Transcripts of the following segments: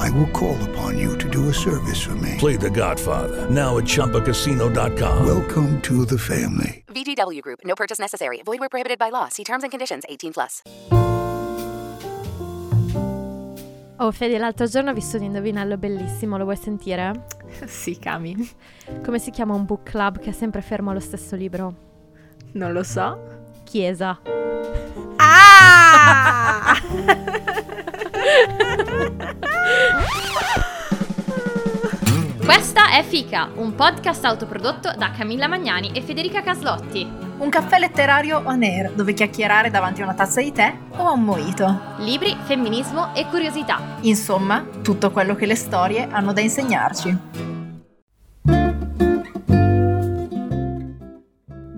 I will call upon you to do a service for me. Play The Godfather now at ChumbaCasino.com. Welcome to the family. VGW Group. No purchase necessary. Void where prohibited by law. See terms and conditions. 18 plus. Oh Fede, l'altro giorno ho visto un indovinello bellissimo, lo vuoi sentire? Sì, Cami. Come si chiama un book club che è sempre fermo allo stesso libro? Non lo so. Chiesa. Ah! Questa è Fica, un podcast autoprodotto da Camilla Magnani e Federica Caslotti. Un caffè letterario on air dove chiacchierare davanti a una tazza di tè o a un mojito. Libri, femminismo e curiosità. Insomma, tutto quello che le storie hanno da insegnarci.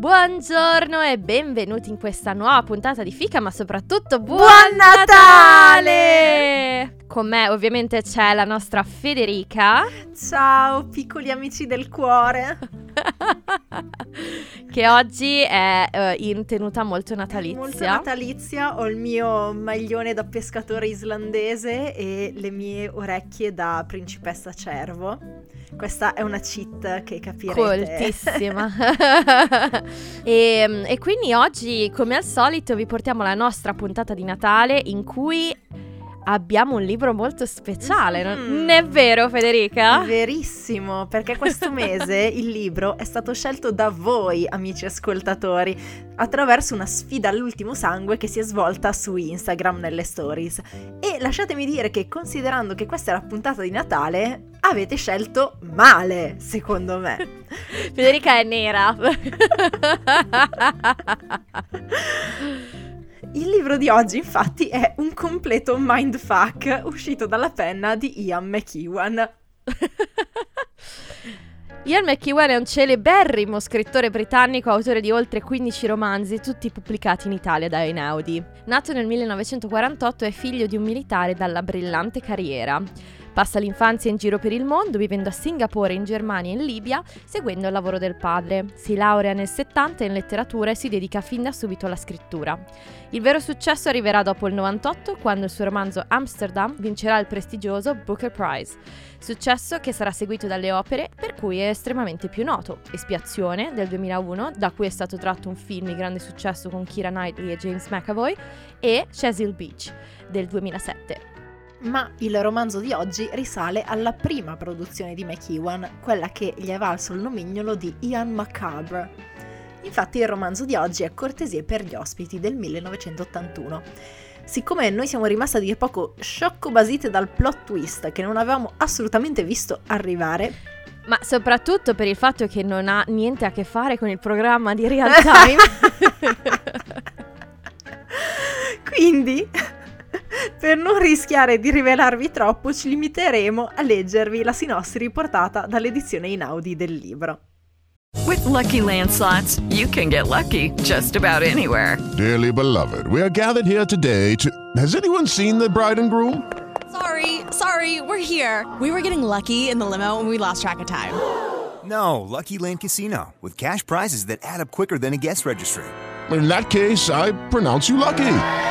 Buongiorno e benvenuti in questa nuova puntata di Fica, ma soprattutto buon, Buon Natale! Con me ovviamente c'è la nostra Federica, Ciao, piccoli amici del cuore. che oggi è eh, in tenuta molto natalizia. Molto natalizia, ho il mio maglione da pescatore islandese e le mie orecchie da principessa cervo. Questa è una cheat che capirete. Coltissima. e, e quindi oggi, come al solito, vi portiamo la nostra puntata di Natale in cui abbiamo un libro molto speciale. Non Mm. non è vero, Federica? Verissimo, perché questo mese il libro è stato scelto da voi, amici ascoltatori, attraverso una sfida all'ultimo sangue che si è svolta su Instagram nelle stories. E lasciatemi dire che considerando che questa è la puntata di Natale, avete scelto male, secondo me. Federica è nera. Il libro di oggi infatti è un completo mindfuck uscito dalla penna di Ian McEwan. Ian McEwan è un celeberrimo scrittore britannico, autore di oltre 15 romanzi, tutti pubblicati in Italia da Einaudi. Nato nel 1948, è figlio di un militare dalla brillante carriera. Passa l'infanzia in giro per il mondo, vivendo a Singapore, in Germania e in Libia, seguendo il lavoro del padre. Si laurea nel 70 in letteratura e si dedica fin da subito alla scrittura. Il vero successo arriverà dopo il 98, quando il suo romanzo Amsterdam vincerà il prestigioso Booker Prize. Successo che sarà seguito dalle opere per cui è estremamente più noto. Espiazione del 2001, da cui è stato tratto un film di grande successo con Kira Knightley e James McAvoy, e Cecil Beach del 2007. Ma il romanzo di oggi risale alla prima produzione di McEwan, quella che gli è valso il nomignolo di Ian Macabre. Infatti il romanzo di oggi è Cortesie per gli ospiti del 1981. Siccome noi siamo rimasti a dire poco sciocco basite dal plot twist che non avevamo assolutamente visto arrivare, Ma soprattutto per il fatto che non ha niente a che fare con il programma di real time. quindi per non rischiare di rivelarvi troppo ci limiteremo a leggervi la sinossi riportata dall'edizione in Audi del libro. With Lucky Land slots, you can get lucky just about anywhere. Dearly beloved, we are gathered here today to. Has anyone seen the bride and groom? Sorry, sorry, we're here. We were getting lucky in the limo and we lost track of time. No, Lucky Land Casino, with cash prizes that add up quicker than a guest registry. In that case, I pronounce you lucky.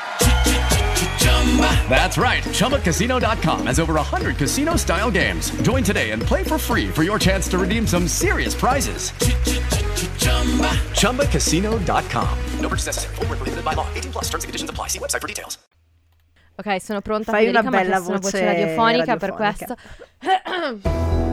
That's right. ChumbaCasino.com has over 100 casino style games. Join today and play for free for your chance to redeem some serious prizes. ChumbaCasino.com. No purchase necessary. Void where prohibited by law. 18 plus terms and conditions apply. See website for details. ok, sono pronta Fai Federica, una bella voce voce radiofonica, per radiofonica. questo.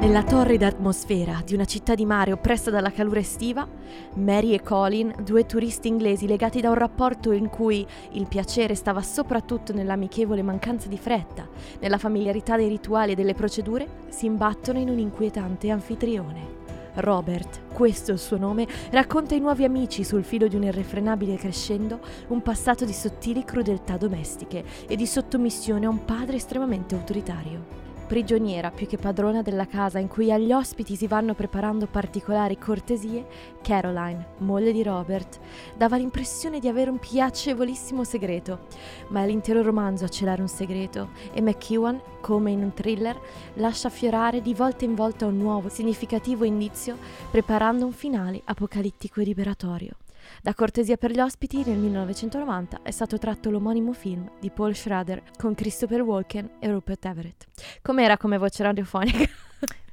Nella torrida atmosfera di una città di mare oppressa dalla calura estiva, Mary e Colin, due turisti inglesi legati da un rapporto in cui il piacere stava soprattutto nell'amichevole mancanza di fretta, nella familiarità dei rituali e delle procedure, si imbattono in un inquietante anfitrione. Robert, questo è il suo nome, racconta ai nuovi amici sul filo di un irrefrenabile crescendo un passato di sottili crudeltà domestiche e di sottomissione a un padre estremamente autoritario. Prigioniera più che padrona della casa in cui agli ospiti si vanno preparando particolari cortesie, Caroline, moglie di Robert, dava l'impressione di avere un piacevolissimo segreto, ma è l'intero romanzo a celare un segreto e McEwan, come in un thriller, lascia affiorare di volta in volta un nuovo, significativo indizio, preparando un finale apocalittico e liberatorio. Da cortesia per gli ospiti, nel 1990 è stato tratto l'omonimo film di Paul Schrader con Christopher Walken e Rupert Everett. Com'era come voce radiofonica?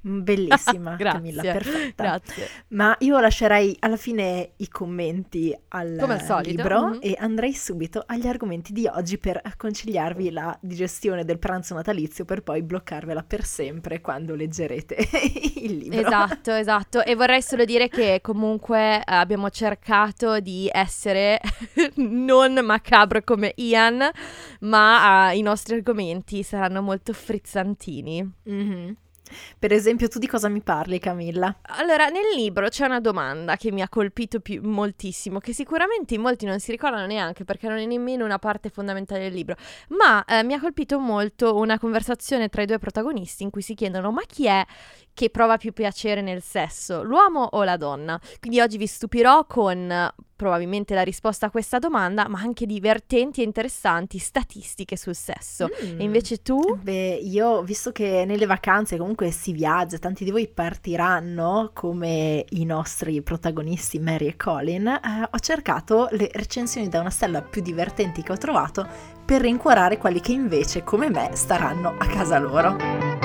Bellissima, Grazie, Camilla, perfetta. Grazie. Ma io lascerei alla fine i commenti al al libro mhm. e andrei subito agli argomenti di oggi per consigliarvi la digestione del pranzo natalizio per poi bloccarvela per sempre quando leggerete il libro. Esatto, esatto. E vorrei solo dire che comunque eh, abbiamo cercato di essere non macabro come Ian, ma eh, i nostri argomenti saranno molto frizzantini. Mhm. Per esempio, tu di cosa mi parli, Camilla? Allora, nel libro c'è una domanda che mi ha colpito più- moltissimo, che sicuramente molti non si ricordano neanche perché non è nemmeno una parte fondamentale del libro, ma eh, mi ha colpito molto una conversazione tra i due protagonisti in cui si chiedono ma chi è che prova più piacere nel sesso, l'uomo o la donna? Quindi oggi vi stupirò con probabilmente la risposta a questa domanda, ma anche divertenti e interessanti statistiche sul sesso. Mm. E invece tu? Beh, io, visto che nelle vacanze comunque si viaggia, tanti di voi partiranno come i nostri protagonisti Mary e Colin, eh, ho cercato le recensioni da una stella più divertenti che ho trovato per rincuorare quelli che invece, come me, staranno a casa loro.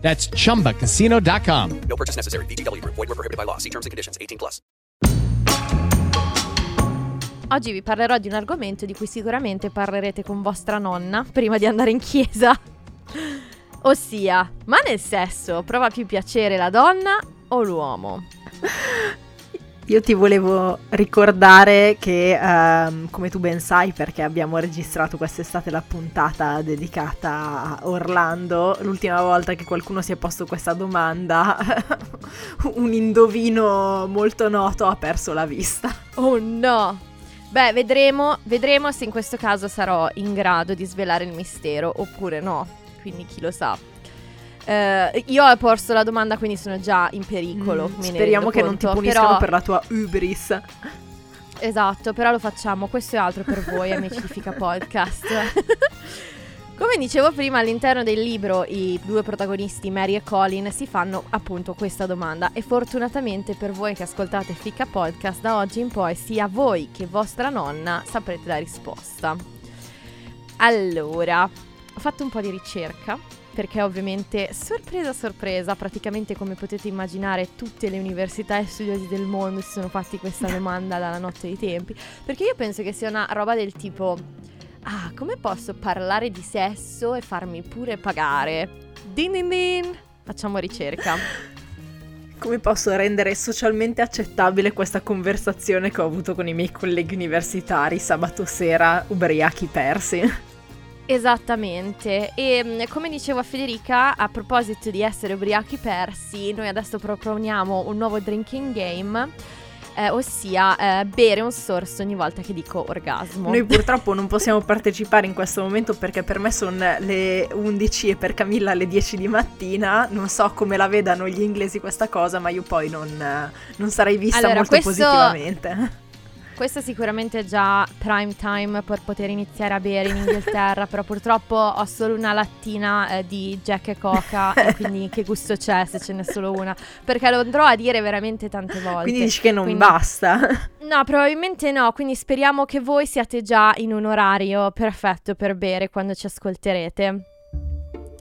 That's chumbacasino.com. No purchase necessary. VGW Group. Void were prohibited by law. See terms and conditions. 18 plus. Oggi vi parlerò di un argomento di cui sicuramente parlerete con vostra nonna prima di andare in chiesa. Ossia, ma nel sesso prova più piacere la donna o l'uomo? Io ti volevo ricordare che, ehm, come tu ben sai, perché abbiamo registrato quest'estate la puntata dedicata a Orlando, l'ultima volta che qualcuno si è posto questa domanda, un indovino molto noto ha perso la vista. Oh no! Beh, vedremo, vedremo se in questo caso sarò in grado di svelare il mistero oppure no. Quindi chi lo sa. Eh, io ho posto la domanda, quindi sono già in pericolo. Mm, speriamo che non ti conto, puniscano però- per la tua ubris. Esatto, però lo facciamo. Questo è altro per voi, amici di Fica Podcast. Come dicevo prima, all'interno del libro i due protagonisti, Mary e Colin, si fanno appunto questa domanda e fortunatamente per voi che ascoltate Fica Podcast, da oggi in poi sia voi che vostra nonna saprete la risposta. Allora, ho fatto un po' di ricerca perché ovviamente, sorpresa sorpresa, praticamente come potete immaginare tutte le università e studiosi del mondo si sono fatti questa domanda dalla notte dei tempi, perché io penso che sia una roba del tipo, ah, come posso parlare di sesso e farmi pure pagare? Din din din! Facciamo ricerca. Come posso rendere socialmente accettabile questa conversazione che ho avuto con i miei colleghi universitari sabato sera ubriachi persi? Esattamente, e mh, come dicevo a Federica, a proposito di essere ubriachi persi, noi adesso proponiamo un nuovo drinking game. eh, ossia eh, bere un sorso ogni volta che dico orgasmo. Noi purtroppo non possiamo partecipare in questo momento perché per me sono le 11 e per Camilla le 10 di mattina. Non so come la vedano gli inglesi questa cosa, ma io poi non, non sarei vista Allora, molto questo- positivamente. Questo sicuramente è già prime time per poter iniziare a bere in Inghilterra, però purtroppo ho solo una lattina eh, di Jack e Coca, e quindi che gusto c'è se ce n'è solo una? Perché lo andrò a dire veramente tante volte. Quindi dici che non Quindi- basta. No, probabilmente no, quindi speriamo che voi siate già in un orario perfetto per bere quando ci ascolterete.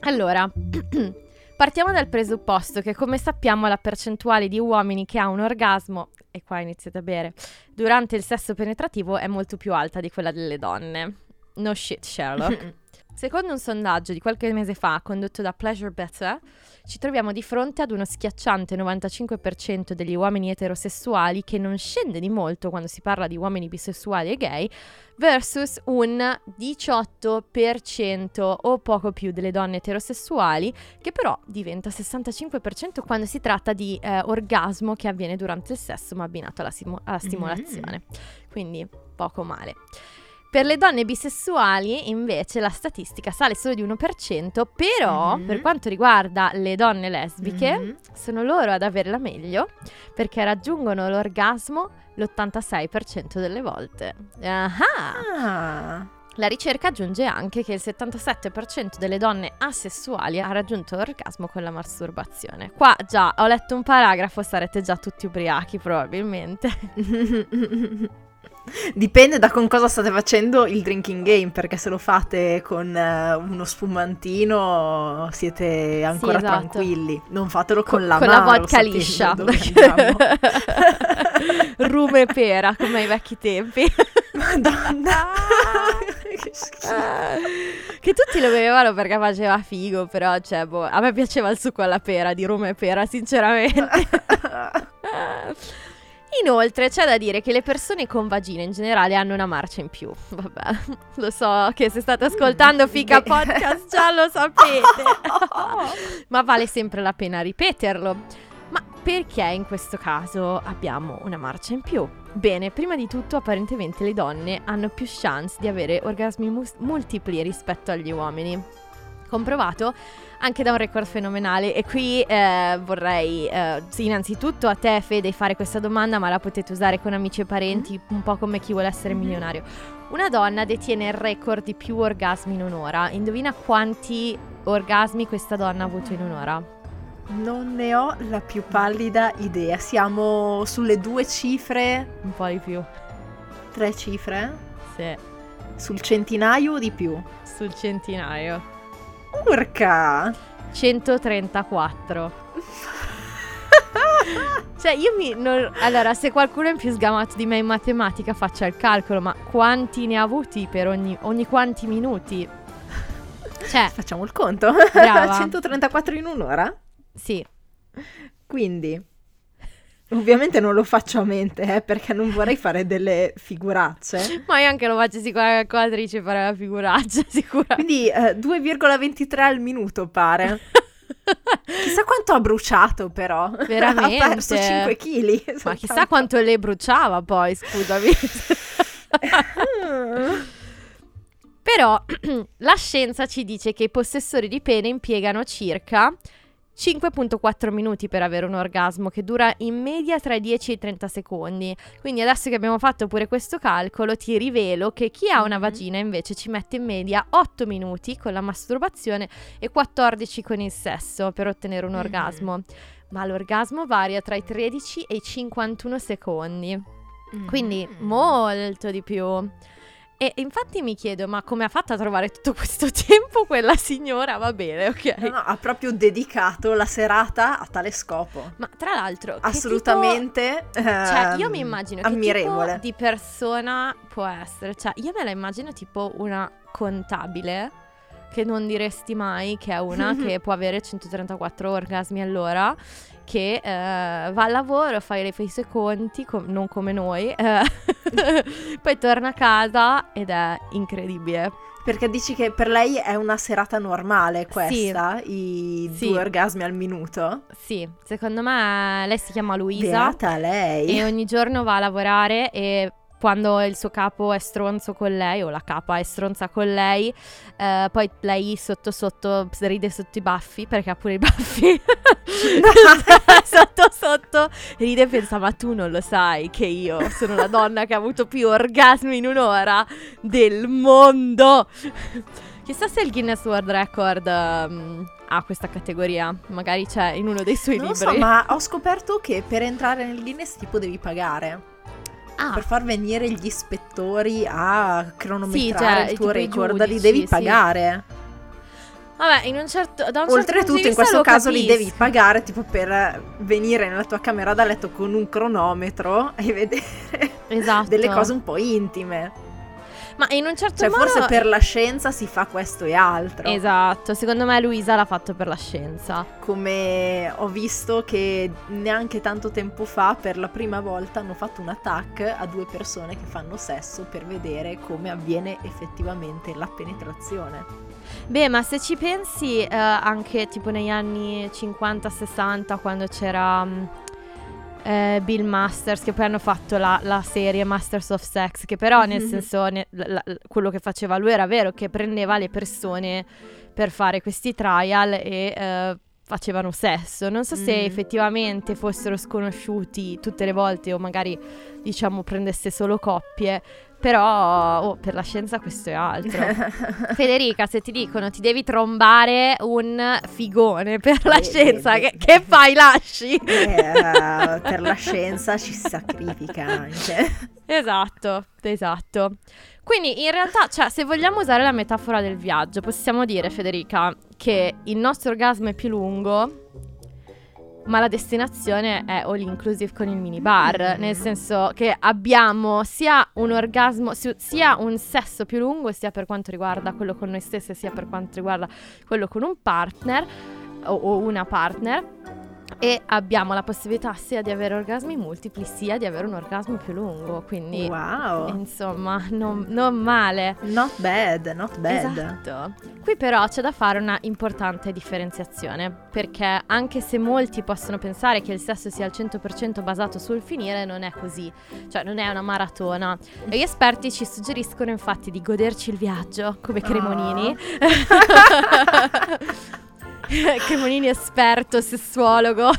Allora, partiamo dal presupposto che come sappiamo la percentuale di uomini che ha un orgasmo, e qua iniziate a bere, durante il sesso penetrativo è molto più alta di quella delle donne. No shit, Sherlock. Secondo un sondaggio di qualche mese fa condotto da Pleasure Better, ci troviamo di fronte ad uno schiacciante 95% degli uomini eterosessuali che non scende di molto quando si parla di uomini bisessuali e gay versus un 18% o poco più delle donne eterosessuali che però diventa 65% quando si tratta di eh, orgasmo che avviene durante il sesso ma abbinato alla, simo- alla stimolazione. Quindi poco male. Per le donne bisessuali invece la statistica sale solo di 1%, però Mhm. per quanto riguarda le donne lesbiche Mhm. sono loro ad avere la meglio perché raggiungono l'orgasmo l'86% delle volte. Ah! Ah. La ricerca aggiunge anche che il 77% delle donne asessuali ha raggiunto l'orgasmo con la masturbazione. Qua già ho letto un paragrafo, sarete già tutti ubriachi probabilmente. Dipende da con cosa state facendo il drinking game, perché se lo fate con eh, uno spumantino siete ancora esatto. tranquilli. Non fatelo con la con la mano, vodka sapendo liscia. dove andiamo. Rum e pera, come ai vecchi tempi. Madonna. che tutti lo bevevano perché faceva figo, però cioè, boh, a me piaceva il succo alla pera di rum e pera, sinceramente. Inoltre c'è da dire che le persone con vagina in generale hanno una marcia in più. Vabbè, lo so che se state ascoltando Fica Beh. Podcast già lo sapete. Ma vale sempre la pena ripeterlo. Ma perché in questo caso abbiamo una marcia in più? Bene, prima di tutto apparentemente le donne hanno più chance di avere orgasmi mus- multipli rispetto agli uomini. Comprovato anche da un record fenomenale e qui eh, vorrei eh, sì, innanzitutto a te Fede fare questa domanda ma la potete usare con amici e parenti un po' come chi vuole essere milionario. Una donna detiene il record di più orgasmi in un'ora. Indovina quanti orgasmi questa donna ha avuto in un'ora? Non ne ho la più pallida idea. Siamo sulle due cifre, Un po' di più. tre cifre? Sì, Sul centinaio o di più? sul centinaio. Urca! 134. Cioè, io mi. non- allora, se qualcuno è più sgamato di me in matematica, faccia il calcolo, ma quanti ne ha avuti per ogni, ogni quanti minuti? Cioè, Facciamo il conto. Brava. 134 in un'ora? sì. Quindi, ovviamente non lo faccio a mente, eh, perché non vorrei fare delle figuracce. Ma io anche lo faccio sì con la calcolatrice fare la figuraccia, sicuramente. Quindi eh, 2,23 al minuto pare. Chissà quanto ha bruciato però. Veramente. ha perso 5 kg. Ma chissà quanto le bruciava poi, scusami. Però la scienza ci dice che i possessori di pene impiegano circa 5.4 minuti per avere un orgasmo che dura in media tra i 10 e i 30 secondi. Quindi adesso che abbiamo fatto pure questo calcolo ti rivelo che chi ha una vagina invece ci mette in media 8 minuti con la masturbazione e 14 con il sesso per ottenere un orgasmo. Ma l'orgasmo varia tra i 13 e i 51 secondi. Quindi molto di più. E infatti mi chiedo, ma come ha fatto a trovare tutto questo tempo quella signora? Va bene, ok. No, no, ha proprio dedicato la serata a tale scopo. Ma tra l'altro, Assolutamente. tipo- cioè, io ehm, mi immagino ammirevole. che di persona può essere. Cioè, io me la immagino tipo una contabile che non diresti mai, che è una che può avere 134 orgasmi all'ora, che eh, va al lavoro, fa i, suoi conti, com- non come noi, eh, poi torna a casa ed è incredibile. Perché dici che per lei è una serata normale questa, i Sì. due orgasmi al minuto? Sì, secondo me lei si chiama Luisa. Beata lei. E ogni giorno va a lavorare e quando il suo capo è stronzo con lei o la capa è stronza con lei, eh, poi lei sotto sotto ride sotto i baffi perché ha pure i baffi. sotto sotto ride e pensa ma tu non lo sai che io sono la donna che ha avuto più orgasmi in un'ora del mondo. Chissà se il Guinness World Record ehm, ha questa categoria, magari c'è in uno dei suoi Non libri. so, ma ho scoperto che per entrare nel Guinness tipo devi pagare. Ah. Per far venire gli ispettori a cronometrare cioè, il tuo record, li devi sì. pagare. Vabbè, in un certo da un certo Oltretutto, di in questo caso li capisco. devi pagare tipo per venire nella tua camera da letto con un cronometro e vedere Esatto. delle cose un po' intime. Ma in un certo Cioè, modo forse per la scienza si fa questo e altro. Esatto, secondo me Luisa l'ha fatto per la scienza. Come ho visto che neanche tanto tempo fa, per la prima volta, hanno fatto un attack a due persone che fanno sesso per vedere come avviene effettivamente la penetrazione. Beh, ma se ci pensi eh, anche tipo negli anni 50-60 quando c'era mm, eh, Bill Masters che poi hanno fatto la, la serie Masters of Sex che però nel Mhm. senso ne- la- quello che faceva lui era vero che prendeva le persone per fare questi trial e eh, facevano sesso. Non so se Mm. effettivamente fossero sconosciuti tutte le volte o magari diciamo prendesse solo coppie, però oh, per la scienza questo è altro. Federica, se ti dicono ti devi trombare un figone per la Eh, scienza, eh, che, che fai? Lasci? Eh, per la scienza ci si sacrifica anche. Esatto, esatto. Quindi in realtà, cioè, se vogliamo usare la metafora del viaggio, possiamo dire, Federica, che il nostro orgasmo è più lungo, ma la destinazione è all inclusive con il minibar, nel senso che abbiamo sia un orgasmo, si- sia un sesso più lungo, sia per quanto riguarda quello con noi stessi, sia per quanto riguarda quello con un partner o, o una partner. E abbiamo la possibilità sia di avere orgasmi multipli, sia di avere un orgasmo più lungo. Quindi, Wow. insomma, non, non male. Not bad, not bad. Esatto. Qui però c'è da fare una importante differenziazione, perché anche se molti possono pensare che il sesso sia al 100% basato sul finire, non è così, cioè non è una maratona. E gli esperti ci suggeriscono infatti di goderci il viaggio come Cremonini. Cremonini esperto, sessuologo.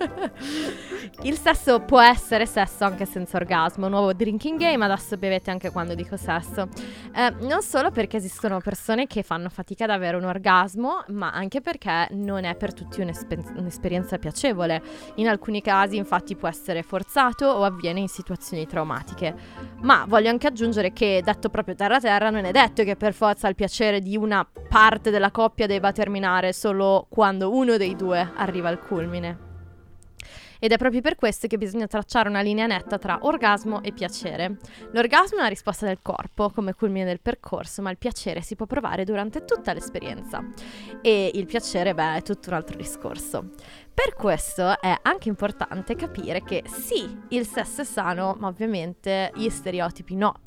Il sesso può essere sesso anche senza orgasmo, nuovo drinking game, adesso bevete anche quando dico sesso. Eh, non solo perché esistono persone che fanno fatica ad avere un orgasmo, ma anche perché non è per tutti un'espe- un'esperienza piacevole. In alcuni casi infatti può essere forzato o avviene in situazioni traumatiche. Ma voglio anche aggiungere che, detto proprio terra terra, non è detto che per forza il piacere di una parte della coppia debba terminare solo quando uno dei due arriva al culmine. Ed è proprio per questo che bisogna tracciare una linea netta tra orgasmo e piacere. L'orgasmo è una risposta del corpo come culmine del percorso, ma il piacere si può provare durante tutta l'esperienza. E il piacere, beh, è tutto un altro discorso. Per questo è anche importante capire che sì, il sesso è sano, ma ovviamente gli stereotipi no.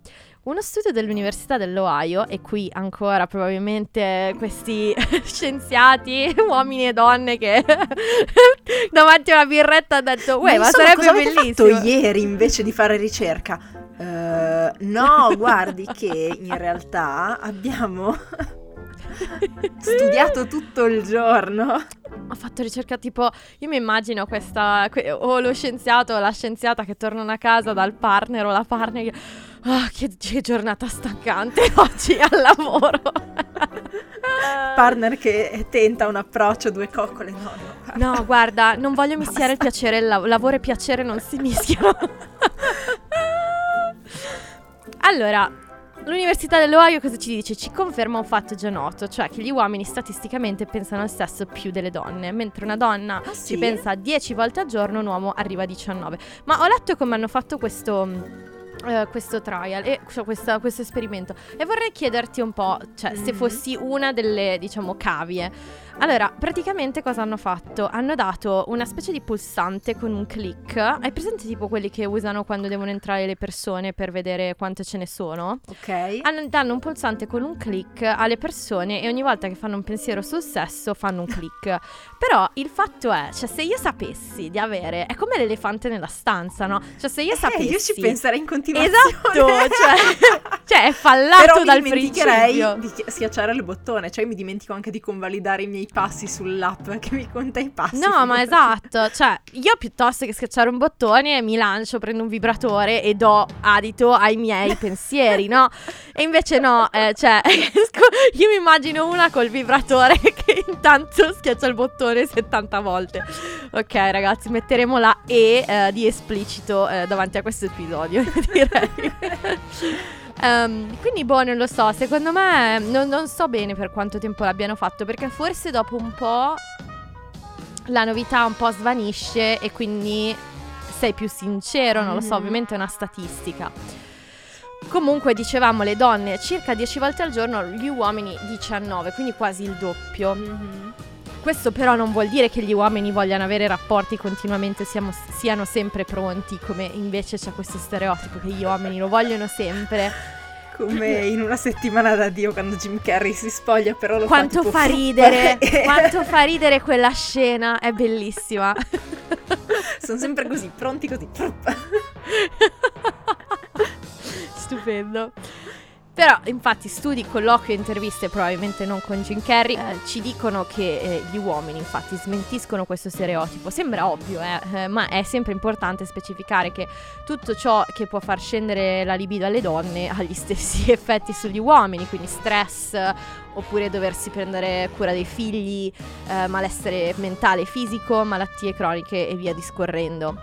Uno studio dell'Università dell'Ohio, e qui ancora probabilmente questi scienziati, uomini e donne che davanti a una birretta hanno detto, uè, ma, insomma, sarebbe cosa bellissimo. fatto ieri invece di fare ricerca? Eh, no, guardi che in realtà abbiamo studiato tutto il giorno. Ho fatto ricerca tipo, io mi immagino questa, que- o lo scienziato o la scienziata che tornano a casa dal partner o la partner che, "Ah, che, che giornata stancante oggi al lavoro. Partner che tenta un approccio, due coccole, no, no. No, guarda, non voglio mischiare il piacere e il lav- lavoro e piacere non si mischiano. allora, l'Università dell'Ohio cosa ci dice? Ci conferma un fatto già noto, cioè che gli uomini statisticamente pensano al sesso più delle donne, mentre una donna Ah, sì? ci pensa 10 volte al giorno, un uomo arriva a 19. Ma ho letto come hanno fatto questo eh, questo trial, e, cioè questa- questo esperimento. E vorrei chiederti un po', cioè, se Mhm. fossi una delle, diciamo, cavie. Allora, praticamente cosa hanno fatto? Hanno dato una specie di pulsante con un click. Hai presente tipo quelli che usano quando devono entrare le persone per vedere quante ce ne sono? Ok. Hanno- danno un pulsante con un click alle persone e ogni volta che fanno un pensiero sul sesso fanno un click. Però il fatto è, cioè se io sapessi di avere, è come l'elefante nella stanza, no? Cioè se io sapessi... Eh, io ci penserei in continuazione. Esatto, cioè, cioè è fallato Però mi dal dimenticherei principio. di chi- schiacciare il bottone, cioè mi dimentico anche di convalidare i miei passi sull'app che mi conta i passi. No, ma esatto, cioè io piuttosto che schiacciare un bottone mi lancio, prendo un vibratore e do adito ai miei pensieri, no? E invece no, eh, cioè io mi immagino una col vibratore che intanto schiaccia il bottone 70 volte. Ok ragazzi, metteremo la E eh, di esplicito eh, davanti a questo episodio, direi. Ehm, quindi boh, non lo so, secondo me non, non so bene per quanto tempo l'abbiano fatto, perché forse dopo un po' la novità un po' svanisce e quindi sei più sincero, non lo so, Mhm. ovviamente è una statistica. Comunque dicevamo le donne circa 10 volte al giorno, gli uomini 19, quindi quasi il doppio. Mhm. Questo però non vuol dire che gli uomini vogliano avere rapporti continuamente, siamo- siano sempre pronti, come invece c'è questo stereotipo che gli uomini lo vogliono sempre. Come in una settimana da Dio quando Jim Carrey si spoglia, però lo Quanto fa, tipo fa ridere, quanto fa ridere quella scena, è bellissima. Sono sempre così, pronti così. Stupendo. Però, infatti, studi, colloqui e interviste, probabilmente non con Jim Carrey, eh, ci dicono che eh, gli uomini, infatti, smentiscono questo stereotipo. Sembra ovvio, eh, eh, ma è sempre importante specificare che tutto ciò che può far scendere la libido alle donne ha gli stessi effetti sugli uomini, quindi stress, oppure doversi prendere cura dei figli, eh, malessere mentale e fisico, malattie croniche e via discorrendo.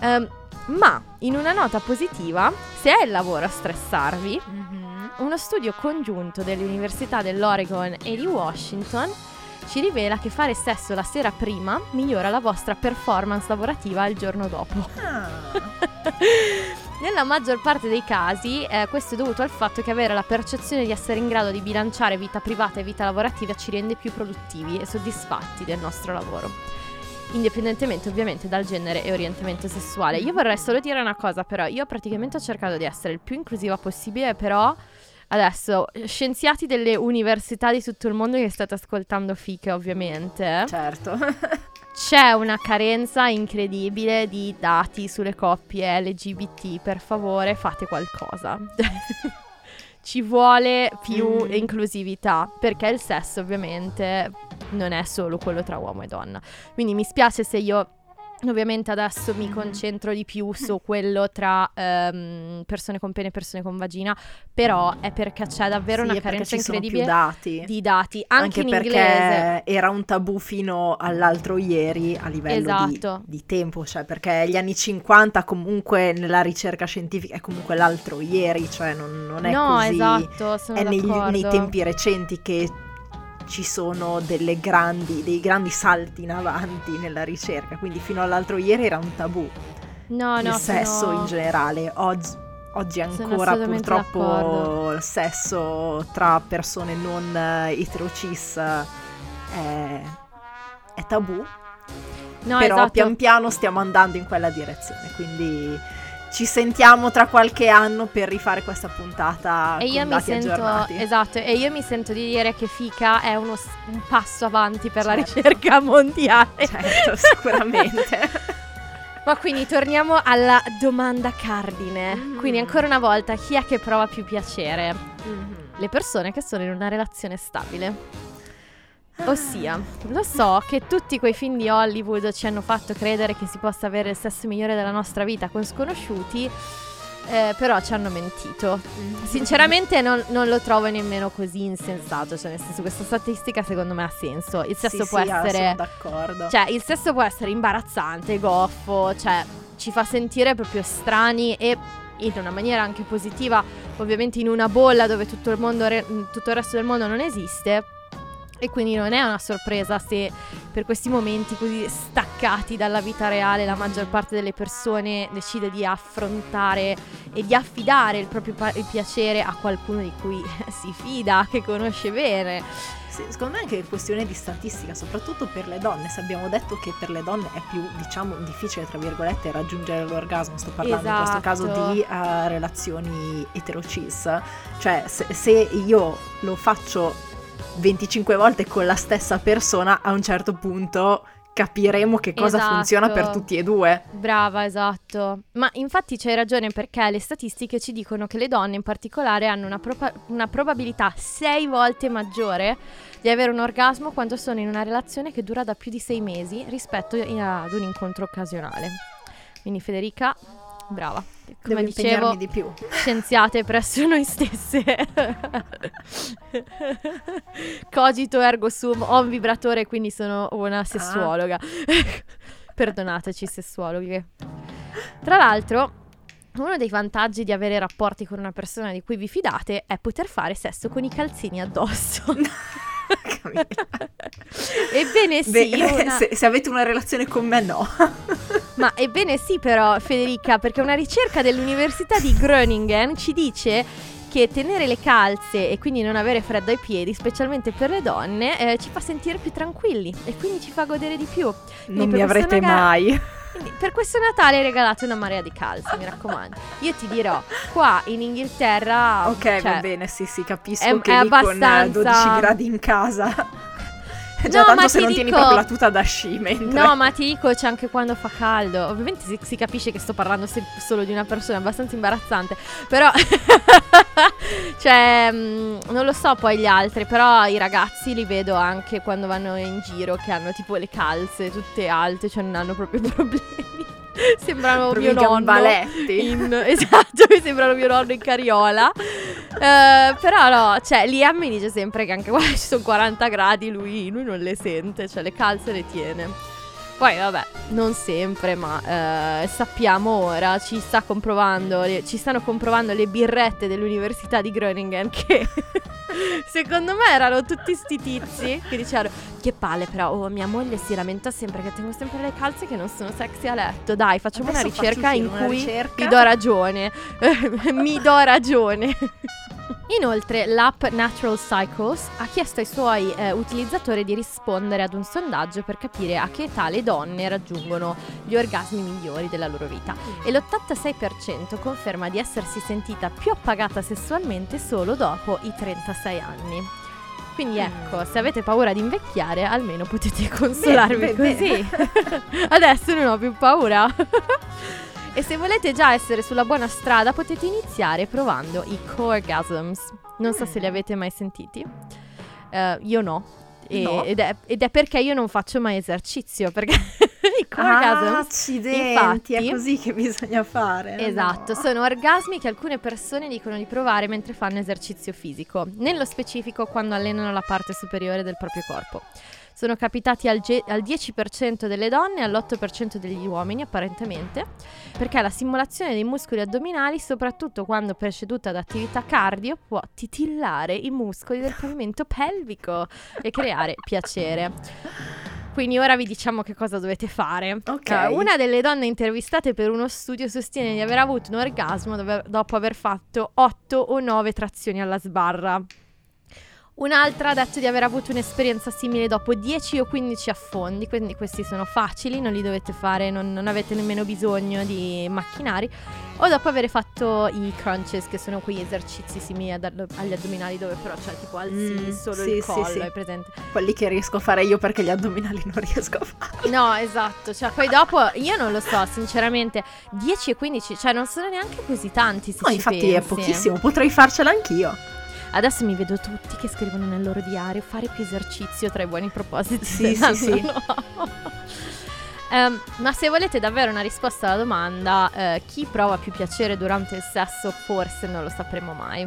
Ehm, ma in una nota positiva, se è il lavoro a stressarvi, uno studio congiunto delle università dell'Oregon e di Washington ci rivela che fare sesso la sera prima migliora la vostra performance lavorativa il giorno dopo. Nella maggior parte dei casi eh, questo è dovuto al fatto che avere la percezione di essere in grado di bilanciare vita privata e vita lavorativa ci rende più produttivi e soddisfatti del nostro lavoro. Indipendentemente ovviamente dal genere e orientamento sessuale. Io vorrei solo dire una cosa però, io praticamente ho cercato di essere il più inclusiva possibile, però adesso scienziati delle università di tutto il mondo che state ascoltando Fiche ovviamente. Certo. C'è una carenza incredibile di dati sulle coppie LGBT, per favore fate qualcosa. Ci vuole più Mm. inclusività, perché il sesso ovviamente non è solo quello tra uomo e donna. Quindi mi spiace se io ovviamente adesso mi concentro di più su quello tra ehm, persone con pene e persone con vagina, però è perché c'è davvero Sì, una carenza incredibile dati. di dati, anche, in perché inglese. era un tabù fino all'altro ieri a livello di- Esatto. di, tempo, cioè perché gli anni 50 comunque nella ricerca scientifica è comunque l'altro ieri, cioè non, non è No, così. esatto, sono è d'accordo. nei tempi recenti che ci sono delle grandi, dei grandi salti in avanti nella ricerca, quindi fino all'altro ieri era un tabù. No, il no, sesso sono- in generale. Oggi, oggi ancora purtroppo d'accordo. il sesso tra persone non eh, etero-cis eh, è, è tabù. No, però esatto. pian piano stiamo andando in quella direzione. Quindi ci sentiamo tra qualche anno per rifare questa puntata E io mi sento aggiornati. esatto, e io mi sento di dire che FICA è uno un passo avanti per la Certo. ricerca mondiale. Certo, sicuramente. Ma quindi torniamo alla domanda cardine. Mm. Quindi ancora una volta, chi è che prova più piacere? Mhm. Le persone che sono in una relazione stabile. Ossia, lo so che tutti quei film di Hollywood ci hanno fatto credere che si possa avere il sesso migliore della nostra vita con sconosciuti, eh, però ci hanno mentito. Sinceramente non, non lo trovo nemmeno così insensato, cioè nel senso questa statistica secondo me ha senso. Il sesso Sì, può sì, essere... d'accordo. Cioè, il sesso può essere imbarazzante, goffo, cioè ci fa sentire proprio strani e in una maniera anche positiva, ovviamente in una bolla dove tutto il, mondo tutto il resto del mondo non esiste. E quindi non è una sorpresa se per questi momenti così staccati dalla vita reale la maggior parte delle persone decide di affrontare e di affidare il proprio pa- il piacere a qualcuno di cui si fida, che conosce bene. Sì, secondo me è anche questione di statistica, soprattutto per le donne. Se abbiamo detto che per le donne è più, diciamo, difficile, tra virgolette, raggiungere l'orgasmo, sto parlando in questo caso Esatto. di uh, relazioni eterocis. Cioè, se, se io lo faccio 25 volte con la stessa persona, a un certo punto capiremo che cosa Esatto. funziona per tutti e due. Brava, esatto. Ma infatti c'hai ragione perché le statistiche ci dicono che le donne in particolare hanno una, proba- una probabilità sei volte maggiore di avere un orgasmo quando sono in una relazione che dura da più di sei mesi rispetto ad un incontro occasionale. Quindi Federica, brava. Come Devo dicevo, di più. scienziate presso noi stesse. Cogito ergo sum, ho un vibratore, quindi sono una sessuologa. Perdonateci, sessuologhe. Tra l'altro, uno dei vantaggi di avere rapporti con una persona di cui vi fidate è poter fare sesso con i calzini addosso. Ebbene sì, Beh, una- se, se avete una relazione con me, no. ma ebbene sì però Federica, perché una ricerca dell'Università di Groningen ci dice che tenere le calze e quindi non avere freddo ai piedi, specialmente per le donne, eh, ci fa sentire più tranquilli e quindi ci fa godere di più. Quindi Non mi avrete naga- mai. Quindi per questo Natale regalate una marea di calze, mi raccomando. Io ti dirò, qua in Inghilterra... Ok, cioè, va bene, sì, sì, capisco è- che è con eh, abbastanza- 12 gradi in casa. Già No, tanto se non tieni dico- proprio la tuta da sci, mentre... No, ma ti dico, c'è anche quando fa caldo. Ovviamente si, si capisce che sto parlando se- solo di una persona, è abbastanza imbarazzante. Però, cioè, mm, non lo so poi gli altri, però i ragazzi li vedo anche quando vanno in giro che hanno tipo le calze tutte alte, cioè non hanno proprio problemi. Sembrano Proprio mio nonno. in- esatto, mi sembrano mio nonno in carriola. Eh, però no, cioè Liam mi dice sempre che anche quando ci sono 40 gradi lui, lui non le sente, cioè le calze le tiene. Poi vabbè, non sempre, ma eh, sappiamo ora, ci, sta comprovando, le- ci stanno comprovando le birrette dell'Università di Groningen che secondo me erano tutti sti tizi che dicevano che palle però, oh mia moglie si lamenta sempre che tengo sempre le calze che non sono sexy a letto. Dai, facciamo Adesso una ricerca faccio, sì, in una cui ricerca. vi do ragione. Mi do ragione. Inoltre, l'app Natural Cycles ha chiesto ai suoi eh, utilizzatori di rispondere ad un sondaggio per capire a che età le donne raggiungono gli orgasmi migliori della loro vita. E l'86% conferma di essersi sentita più appagata sessualmente solo dopo i 36 anni. Quindi ecco, se avete paura di invecchiare, almeno potete consolarvi Bene, bene, così. Adesso non ho più paura. E se volete già essere sulla buona strada potete iniziare provando i Coregasms. Non so se li avete mai sentiti. Eh, io no. E- No. Ed, è, ed è perché io non faccio mai esercizio. Perché i Ah, Coregasms, accidenti, è infatti, così che bisogna fare. Esatto, no? sono orgasmi che alcune persone dicono di provare mentre fanno esercizio fisico, nello specifico quando allenano la parte superiore del proprio corpo. Sono capitati al, ge- al 10% delle donne e all'8% degli uomini apparentemente, perché la simulazione dei muscoli addominali, soprattutto quando preceduta da attività cardio, può titillare i muscoli del pavimento pelvico e creare piacere. Quindi ora vi diciamo che cosa dovete fare. Ok. Eh, una delle donne intervistate per uno studio sostiene di aver avuto un orgasmo dove- dopo aver fatto 8 o 9 trazioni alla sbarra. Un'altra ha detto di aver avuto un'esperienza simile dopo 10 o 15 affondi, quindi questi sono facili, non li dovete fare, non, non avete nemmeno bisogno di macchinari. O dopo aver fatto i crunches, che sono quegli esercizi simili ad- agli addominali dove però c'è tipo alzi Mm, solo sì, il sì, collo, sì. hai presente? Quelli che riesco a fare io perché gli addominali non riesco a fare. No, esatto, cioè poi dopo io non lo so, sinceramente, 10 e 15, cioè non sono neanche così tanti se No, infatti è pensi. pochissimo, potrei farcela anch'io. Adesso mi vedo tutti che scrivono nel loro diario fare più esercizio tra i buoni propositi. Sì, sì, sì. nuovo. Ehm, ma se volete davvero una risposta alla domanda eh, chi prova più piacere durante il sesso, forse non lo sapremo mai.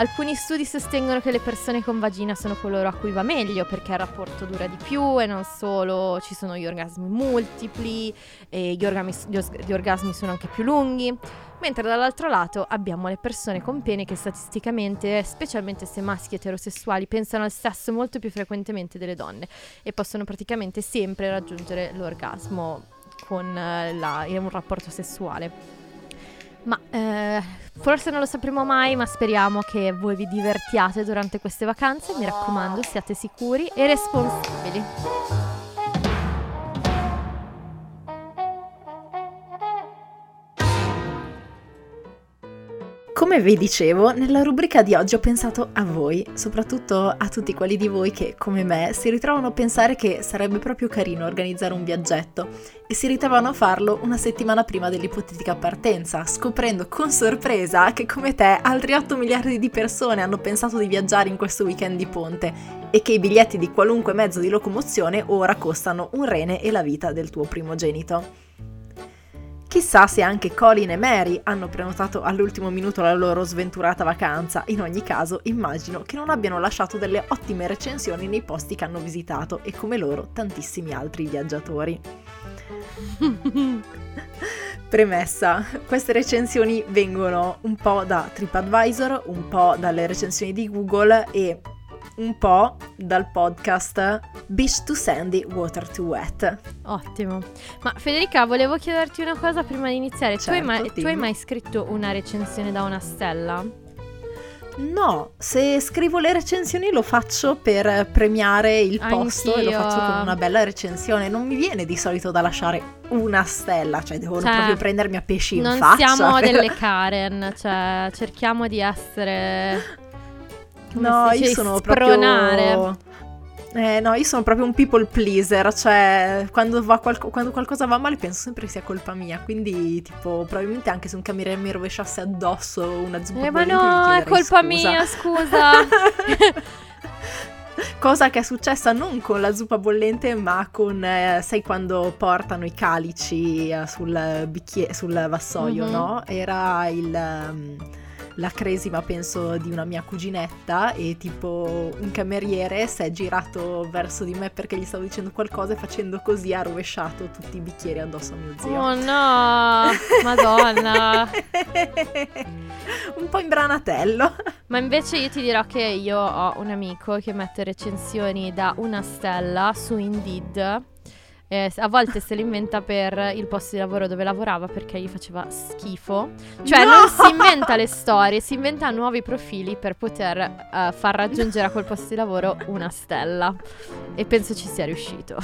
Alcuni studi sostengono che le persone con vagina sono coloro a cui va meglio perché il rapporto dura di più e non solo ci sono gli orgasmi multipli e gli, os- gli orgasmi sono anche più lunghi. Mentre dall'altro lato abbiamo le persone con pene che statisticamente, specialmente se maschi eterosessuali, pensano al sesso molto più frequentemente delle donne e possono praticamente sempre raggiungere l'orgasmo con eh, la- un rapporto sessuale. Ma eh, forse non lo sapremo mai, ma speriamo che voi vi divertiate durante queste vacanze. Mi raccomando, siate sicuri e responsabili. Come vi dicevo, nella rubrica di oggi ho pensato a voi, soprattutto a tutti quelli di voi che, come me, si ritrovano a pensare che sarebbe proprio carino organizzare un viaggetto e si ritrovano a farlo una settimana prima dell'ipotetica partenza, scoprendo con sorpresa che, come te, altri 8 miliardi di persone hanno pensato di viaggiare in questo weekend di ponte e che i biglietti di qualunque mezzo di locomozione ora costano un rene e la vita del tuo primogenito. Chissà se anche Colin e Mary hanno prenotato all'ultimo minuto la loro sventurata vacanza, in ogni caso immagino che non abbiano lasciato delle ottime recensioni nei posti che hanno visitato e come loro tantissimi altri viaggiatori. Premessa, queste recensioni vengono un po' da TripAdvisor, un po' dalle recensioni di Google e un po' dal podcast Beach to Sandy, Water to Wet. Ottimo. Ma Federica, volevo chiederti una cosa prima di iniziare. tu, hai Certo, mai, tu hai dimmi. mai scritto una recensione da una stella? No, se scrivo le recensioni lo faccio per premiare il posto e lo Anch'io. faccio con una bella recensione. Non mi viene di solito da lasciare una stella, cioè devono Cioè, proprio prendermi a pesci in non faccia. siamo per- delle Karen, cioè cerchiamo di essere... come No, io sono spronare. proprio... Eh, no, io sono proprio un people pleaser, cioè quando, va qualco- quando qualcosa va male penso sempre sia colpa mia, quindi tipo probabilmente anche se un cameriere mi rovesciasse addosso una zuppa Eh, ma no, è colpa scusa. mia, scusa. Cosa che è successa non con la zuppa bollente, ma con, eh, sai, quando portano i calici eh, sul, bicchiere, sul vassoio, Mhm. no? Era il, ehm, la cresima, penso, di una mia cuginetta e tipo un cameriere si è girato verso di me perché gli stavo dicendo qualcosa e facendo così ha rovesciato tutti i bicchieri addosso a mio zio. Oh no, madonna. un po' imbranatello. Ma invece io ti dirò che io ho un amico che mette recensioni da una stella su Indeed. Eh, a volte se lo inventa per il posto di lavoro dove lavorava perché gli faceva schifo. Cioè, No! non si inventa le storie, si inventa nuovi profili per poter eh, far raggiungere a quel posto di lavoro una stella. E penso ci sia riuscito.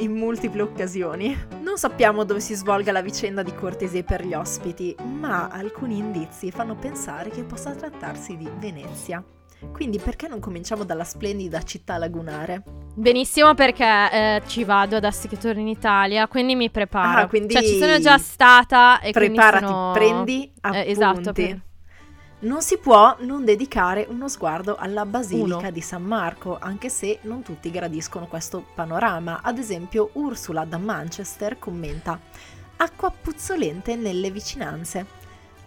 in multiple occasioni. Non sappiamo dove si svolga la vicenda di cortesie per gli ospiti, ma alcuni indizi fanno pensare che possa trattarsi di Venezia. Quindi perché non cominciamo dalla splendida città lagunare? Benissimo perché eh, ci vado adesso che torno in Italia, quindi mi preparo. Ah, quindi Cioè ci sono già stata e Preparati, quindi sono... prendi Eh, appunti. esatto, per- Non si può non dedicare uno sguardo alla Basilica Uno. di San Marco, anche se non tutti gradiscono questo panorama. Ad esempio, Ursula da Manchester commenta: Acqua puzzolente nelle vicinanze.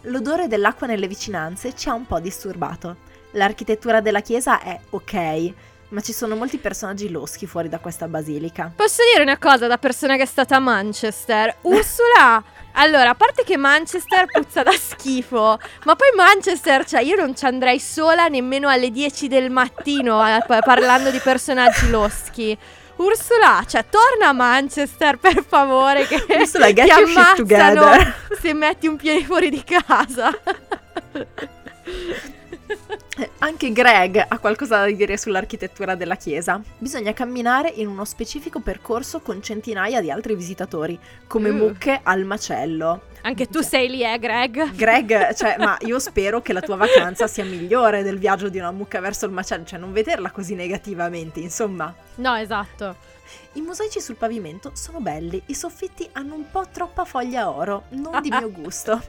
L'odore dell'acqua nelle vicinanze ci ha un po' disturbato. L'architettura della chiesa è ok, ma ci sono molti personaggi loschi fuori da questa basilica. Posso dire una cosa da persona che è stata a Manchester? Ursula! Allora, a parte che Manchester puzza da schifo, ma poi Manchester, cioè io non ci andrei sola nemmeno alle 10 del mattino eh, pa- parlando di personaggi loschi. Ursula, cioè torna a Manchester per favore che Ursula, get ti ammazzano together. se metti un piede fuori di casa. Anche Greg ha qualcosa da dire sull'architettura della chiesa. Bisogna camminare in uno specifico percorso con centinaia di altri visitatori, come Uh. mucche al macello. Anche tu sei lì, eh, Greg? Greg, cioè, ma io spero che la tua vacanza sia migliore del viaggio di una mucca verso il macello, cioè non vederla così negativamente, insomma. No, esatto. I mosaici sul pavimento sono belli, i soffitti hanno un po' troppa foglia oro, non di mio gusto.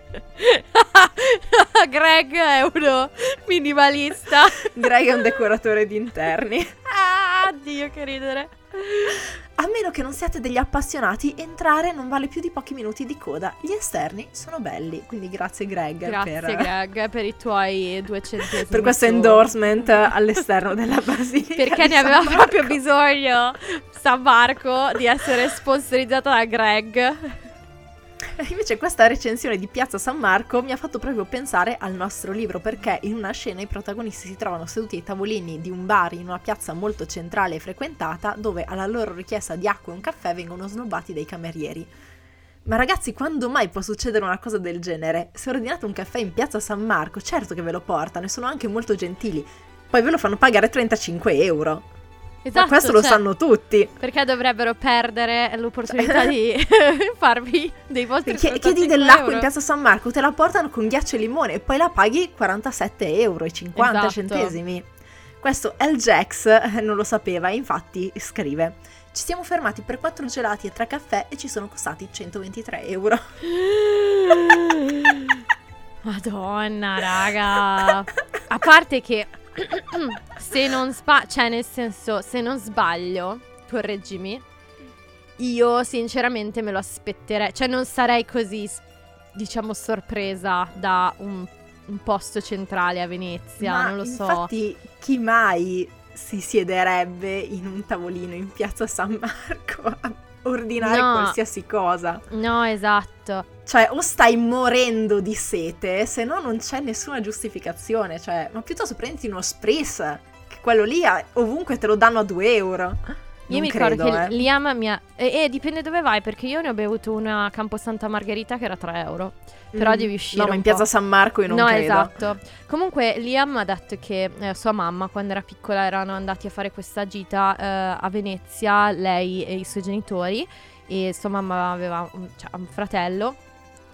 Greg è uno minimalista. Greg è un decoratore di interni. Ah, Dio, che ridere. A meno che non siate degli appassionati, entrare non vale più di pochi minuti di coda. Gli esterni sono belli, quindi grazie Greg Grazie per, Greg per i tuoi due centesimi. per questo endorsement all'esterno della basilica. Perché ne aveva Marco. proprio bisogno San Marco di essere sponsorizzata da Greg. Invece questa recensione di Piazza San Marco mi ha fatto proprio pensare al nostro libro perché in una scena i protagonisti si trovano seduti ai tavolini di un bar in una piazza molto centrale e frequentata dove alla loro richiesta di acqua e un caffè vengono snobbati dai camerieri. Ma ragazzi, quando mai può succedere una cosa del genere? Se ordinate un caffè in Piazza San Marco, certo che ve lo portano e sono anche molto gentili. Poi ve lo fanno pagare 35 euro. Esatto, Ma questo lo cioè, sanno tutti. Perché dovrebbero perdere l'opportunità di farvi dei vostri 35 chiedi dell'acqua euro? in piazza San Marco, te la portano con ghiaccio e limone e poi la paghi 47 euro e 50 Esatto. centesimi. Questo L. Jax eh, non lo sapeva, infatti scrive: Ci siamo fermati per 4 gelati e 3 caffè e ci sono costati 123 euro. Madonna, raga. A parte che se non sbaglio, cioè nel senso, se non sbaglio, correggimi, io sinceramente me lo aspetterei, cioè non sarei così, diciamo, sorpresa da un, un posto centrale a Venezia, Ma non lo so. Infatti, chi mai si siederebbe in un tavolino in piazza San Marco a ordinare No. qualsiasi cosa? No, esatto. Cioè, o stai morendo di sete, se no non c'è nessuna giustificazione. Cioè, ma piuttosto prenditi uno spritz, che quello lì ovunque te lo danno a 2 euro. Io Non mi ricordo credo, che eh. Liam mi ha... E, e dipende dove vai, perché io ne ho bevuto una a Campo Santa Margherita che era 3 euro. Però Mm. devi uscire No, ma in piazza po'. San Marco io non no, credo. esatto. Comunque Liam ha detto che eh, sua mamma, quando era piccola, erano andati a fare questa gita eh, a Venezia, lei e i suoi genitori, e sua mamma aveva un, cioè, un fratello.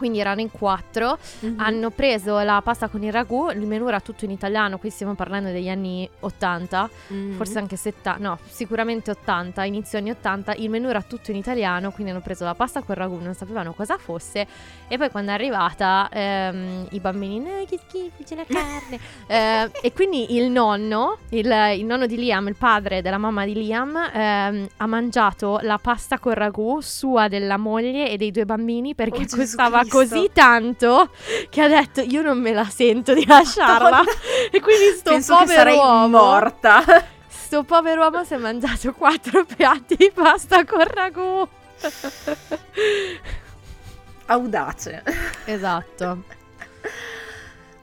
Quindi erano in quattro, Mhm. hanno preso la pasta con il ragù, il menù era tutto in italiano, qui stiamo parlando degli anni 80, Mhm. forse anche 70, no, sicuramente 80, inizio anni 80, il menù era tutto in italiano, quindi hanno preso la pasta col ragù, non sapevano cosa fosse e poi quando è arrivata ehm, i bambini, no che schifo, c'è la carne, Eh, e quindi il nonno, il, il nonno di Liam, il padre della mamma di Liam, ehm, ha mangiato la pasta col ragù sua, della moglie e dei due bambini perché Oh, costava. Così tanto che ha detto io non me la sento di lasciarla Madonna. e quindi sto Penso che povero sarei uomo morta. Sto povero uomo si è mangiato quattro piatti di pasta con ragù. Audace. Esatto.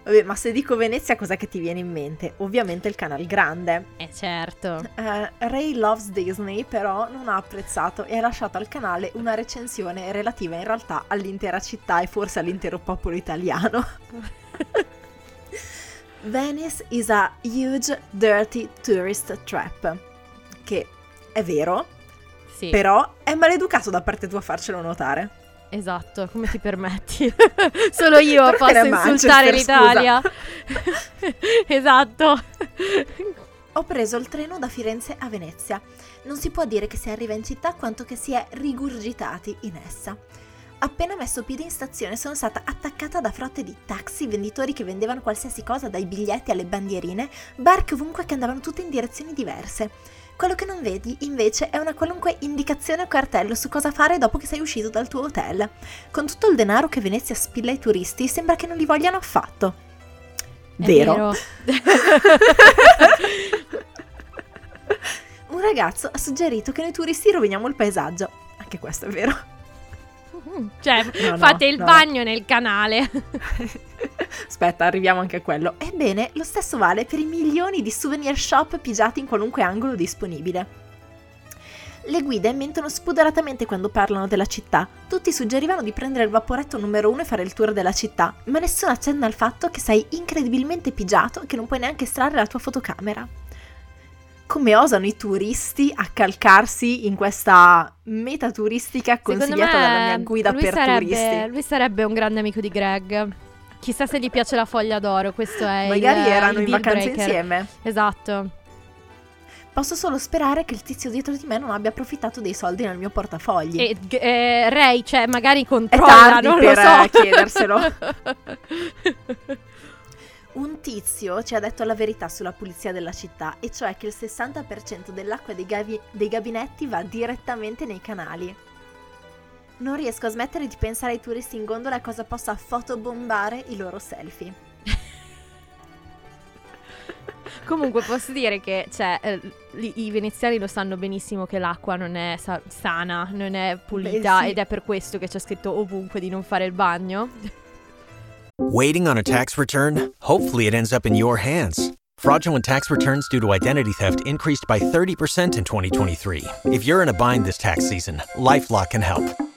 Vabbè, ma se dico Venezia, cos'è che ti viene in mente? Ovviamente il Canal Grande. Eh certo. Eh, Ray Loves Disney però non ha apprezzato e ha lasciato al canale una recensione relativa in realtà all'intera città e forse all'intero popolo italiano. Venice is a huge dirty tourist trap. Che è vero, Sì. però è maleducato da parte tua a farcelo notare. Esatto, come ti permetti? Solo io posso insultare l'Italia. esatto. Ho preso il treno da Firenze a Venezia. Non si può dire che si arriva in città quanto che si è rigurgitati in essa. Appena messo piede in stazione sono stata attaccata da frotte di taxi, venditori che vendevano qualsiasi cosa dai biglietti alle bandierine, barche ovunque che andavano tutte in direzioni diverse. Quello che non vedi, invece, è una qualunque indicazione o cartello su cosa fare dopo che sei uscito dal tuo hotel. Con tutto il denaro che Venezia spilla ai turisti, sembra che non li vogliano affatto. Vero. Un ragazzo ha suggerito che noi turisti roviniamo il paesaggio. Anche questo è vero. Cioè, No, no, fate il no. bagno nel canale. Aspetta, arriviamo anche a quello. Ebbene, lo stesso vale per i milioni di souvenir shop pigiati in qualunque angolo disponibile. Le guide mentono spudoratamente quando parlano della città. Tutti suggerivano di prendere il vaporetto numero uno e fare il tour della città, ma nessuno accenna al fatto che sei incredibilmente pigiato e che non puoi neanche estrarre la tua fotocamera. Come osano i turisti a calcarsi in questa meta turistica consigliata dalla mia guida per sarebbe, turisti? Lui sarebbe un grande amico di Greg. Chissà se gli piace la foglia d'oro, questo è Magari il, erano il in deal vacanze breaker. insieme. Esatto. Posso solo sperare che il tizio dietro di me non abbia approfittato dei soldi nel mio portafogli. E eh, Ray, cioè, magari controlla, non per lo so. eh, chiederselo. Un tizio ci ha detto la verità sulla pulizia della città, e cioè che il 60% dell'acqua dei, gavi- dei gabinetti va direttamente nei canali. Non riesco a smettere di pensare ai turisti in gondola e cosa possa fotobombare i loro selfie. Comunque posso dire che cioè, eh, i veneziani lo sanno benissimo che l'acqua non è sa- sana, non è pulita Beh, sì. ed è per questo che c'è scritto ovunque di non fare il bagno. Waiting on a tax return? Hopefully, it ends up in your hands. Fraudulent tax returns due to identity theft increased by 30% in 2023. If you're in a bind this tax season, LifeLock can help.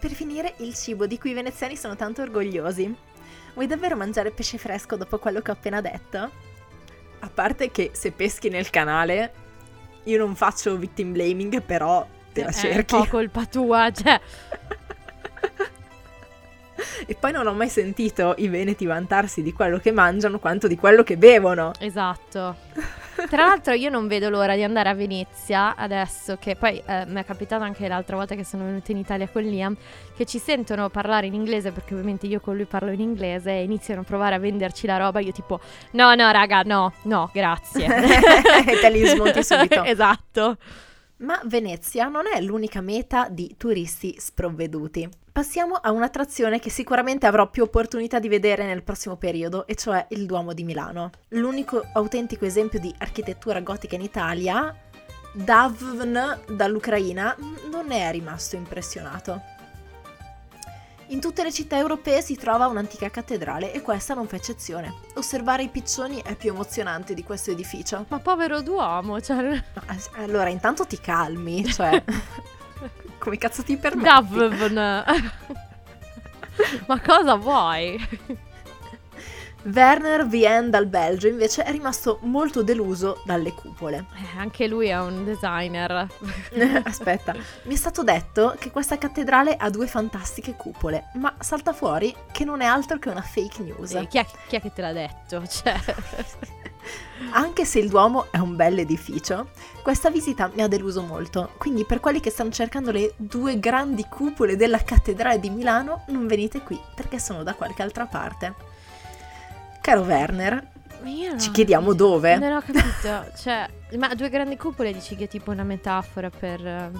Per finire, il cibo di cui i veneziani sono tanto orgogliosi. Vuoi davvero mangiare pesce fresco dopo quello che ho appena detto? A parte che se peschi nel canale, io non faccio victim blaming, però te la È cerchi. un po' colpa tua, cioè... E poi non ho mai sentito i veneti vantarsi di quello che mangiano quanto di quello che bevono. Esatto. Tra l'altro io non vedo l'ora di andare a Venezia adesso che poi eh, mi è capitato anche l'altra volta che sono venuta in Italia con Liam che ci sentono parlare in inglese perché ovviamente io con lui parlo in inglese e iniziano a provare a venderci la roba io tipo no no raga no no grazie E te li smonti subito. esatto Ma Venezia non è l'unica meta di turisti sprovveduti. Passiamo a un'attrazione che sicuramente avrò più opportunità di vedere nel prossimo periodo, e cioè il Duomo di Milano. L'unico autentico esempio di architettura gotica in Italia, Davn dall'Ucraina, non ne è rimasto impressionato. In tutte le città europee si trova un'antica cattedrale e questa non fa eccezione. Osservare i piccioni è più emozionante di questo edificio. ma povero Duomo cioè Allora, intanto ti calmi, cioè... come cazzo ti permetti? Davvn ma cosa vuoi? Werner Vien dal Belgio invece è rimasto molto deluso dalle cupole. Eh, anche lui è un designer Aspetta, mi è stato detto che questa cattedrale ha due fantastiche cupole, ma salta fuori che non è altro che una fake news. Eh, chi, è, chi è che te l'ha detto? Cioè Anche se il Duomo è un bel edificio, questa visita mi ha deluso molto, quindi per quelli che stanno cercando le due grandi cupole della cattedrale di Milano, non venite qui perché sono da qualche altra parte. Caro Werner, ci chiediamo dove? Non ho capito. Cioè, ma due grandi cupole dici che è tipo una metafora per. eh,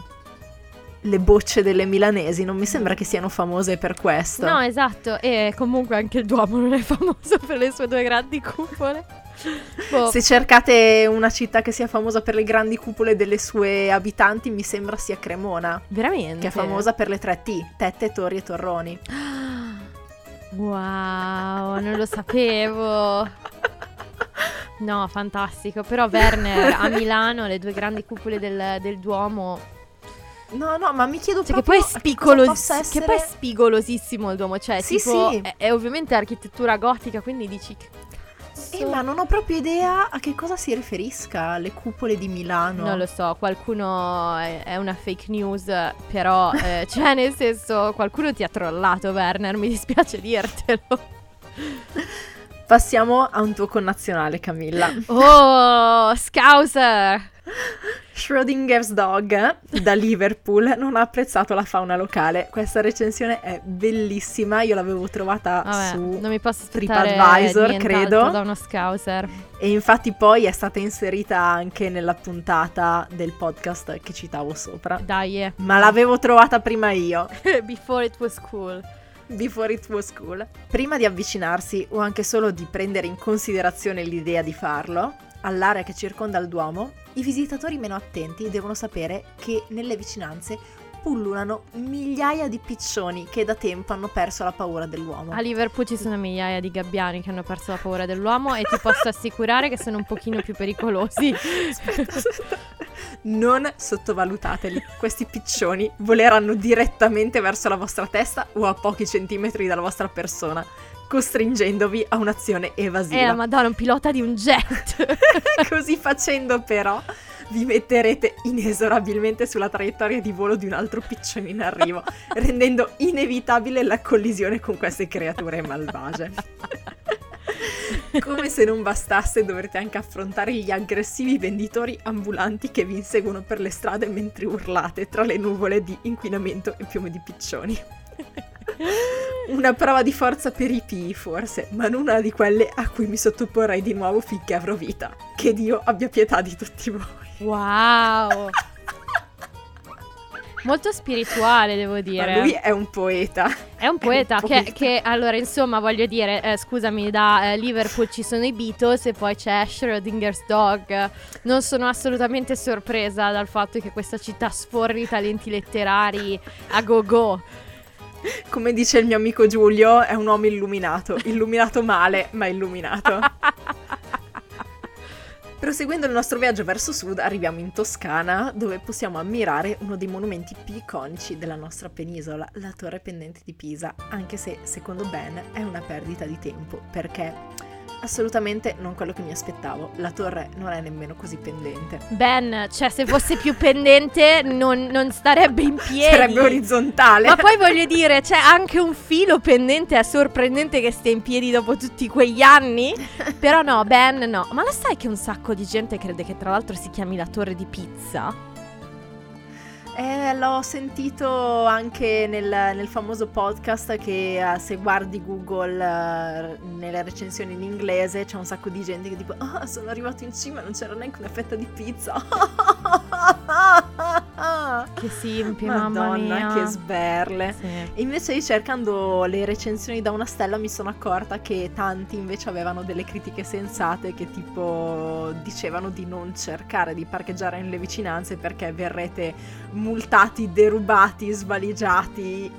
Le bocce delle milanesi non mi sembra che siano famose per questo. No, esatto. E comunque anche il Duomo non è famoso per le sue due grandi cupole. Boh. Se cercate una città che sia famosa per le grandi cupole delle sue abitanti, mi sembra sia Cremona, Veramente? che è famosa per le tre T, tette, torri e torroni. Wow, non lo sapevo. No, fantastico. Però Werner a Milano, le due grandi cupole del, del Duomo. No, no, ma mi chiedo Cioè, che proprio poi è possa essere... che poi è spigolosissimo il Duomo. Cioè, Sì, tipo, sì. È, è ovviamente architettura gotica, quindi dici. Eh, ma non ho proprio idea a che cosa si riferisca le cupole di Milano. Non lo so, qualcuno è, è una fake news, però, eh, cioè, nel senso, qualcuno ti ha trollato, Werner, mi dispiace dirtelo. Passiamo a un tuo connazionale, Camilla. Oh, Scouser! Schrodinger's Dog da Liverpool non ha apprezzato la fauna locale. Questa recensione è bellissima, io l'avevo trovata Vabbè, su non mi posso TripAdvisor, credo. da uno Scouser. E infatti poi è stata inserita anche nella puntata del podcast che citavo sopra. Dai, eh. Ma l'avevo trovata prima io. Before it was cool. Before it was cool. Prima di avvicinarsi o anche solo di prendere in considerazione l'idea di farlo, all'area che circonda il Duomo, i visitatori meno attenti devono sapere che nelle vicinanze pullulano migliaia di piccioni che da tempo hanno perso la paura dell'uomo. A Liverpool ci sono migliaia di gabbiani che hanno perso la paura dell'uomo e ti posso assicurare che sono un pochino più pericolosi. Aspetta, aspetta. Non sottovalutateli, questi piccioni voleranno direttamente verso la vostra testa o a pochi centimetri dalla vostra persona, costringendovi a un'azione evasiva. Eh, la madonna, un pilota di un jet! Così facendo però vi metterete inesorabilmente sulla traiettoria di volo di un altro piccione in arrivo, rendendo inevitabile la collisione con queste creature malvagie. Come se non bastasse, dovrete anche affrontare gli aggressivi venditori ambulanti che vi inseguono per le strade mentre urlate tra le nuvole di inquinamento e piume di piccioni. Una prova di forza per i pii, forse, ma non una di quelle a cui mi sottoporrei di nuovo finché avrò vita. Che Dio abbia pietà di tutti voi. Wow! Molto spirituale, devo dire. Ma lui è un poeta. È un poeta, È un che, poeta. che, allora, insomma, voglio dire, eh, scusami, da eh, Liverpool ci sono i Beatles e poi c'è Schrodinger's Dog. Non sono assolutamente sorpresa dal fatto che questa città sforni talenti letterari a go-go. Come dice il mio amico Giulio, è un uomo illuminato. Illuminato male, ma illuminato. Proseguendo il nostro viaggio verso sud, arriviamo in Toscana, dove possiamo ammirare uno dei monumenti più iconici della nostra penisola, la Torre Pendente di Pisa, anche se, secondo Ben, è una perdita di tempo, perché assolutamente non quello che mi aspettavo. La torre non è nemmeno così pendente. Ben, cioè, se fosse più pendente non, non starebbe in piedi. Sarebbe orizzontale. Ma poi voglio dire, c'è anche un filo pendente, è sorprendente che stia in piedi dopo tutti quegli anni. Però no, Ben no. Ma lo sai che un sacco di gente crede che tra l'altro si chiami la torre di pizza? Eh, l'ho sentito anche nel, nel famoso podcast che eh, se guardi Google eh, nelle recensioni in inglese c'è un sacco di gente che tipo ah sono arrivato in cima non c'era neanche una fetta di pizza Che simpi, mamma Madonna, mia. che sberle. Sì. Invece cercando le recensioni da una stella mi sono accorta che tanti invece avevano delle critiche sensate che tipo dicevano di non cercare di parcheggiare nelle vicinanze perché verrete multati, derubati, svaligiati.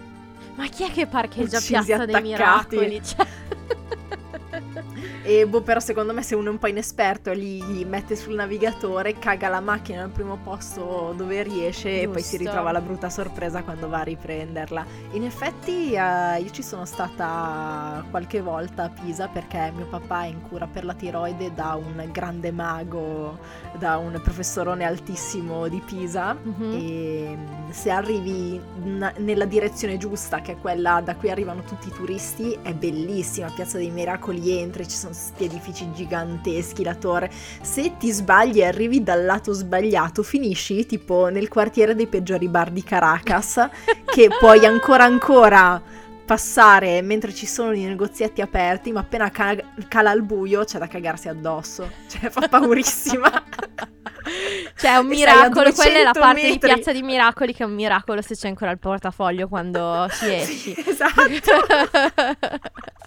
Ma chi è che parcheggia Uccisi, Piazza dei attaccati. Miracoli? Cioè, E boh, però secondo me se uno è un po' inesperto li gli mette sul navigatore, caga la macchina al primo posto dove riesce e poi si Giusto. ritrova la brutta sorpresa quando va a riprenderla. In effetti eh, io ci sono stata qualche volta a Pisa perché mio papà è in cura per la tiroide da un grande mago, da un professorone altissimo di Pisa Mhm. e mm, se arrivi n- nella direzione giusta, che è quella da cui arrivano tutti i turisti, è bellissima. Piazza dei Miracoli entri, ci sono questi edifici giganteschi, la torre. Se ti sbagli e arrivi dal lato sbagliato, finisci tipo nel quartiere dei peggiori bar di Caracas, che puoi ancora ancora passare mentre ci sono i negozietti aperti, ma appena ca- cala il buio c'è da cagarsi addosso. Cioè, fa paurissima. cioè, è un miracolo. Quella è la 200 parte di metri. Piazza di Miracoli che è un miracolo se c'è ancora il portafoglio quando ci esci. esatto.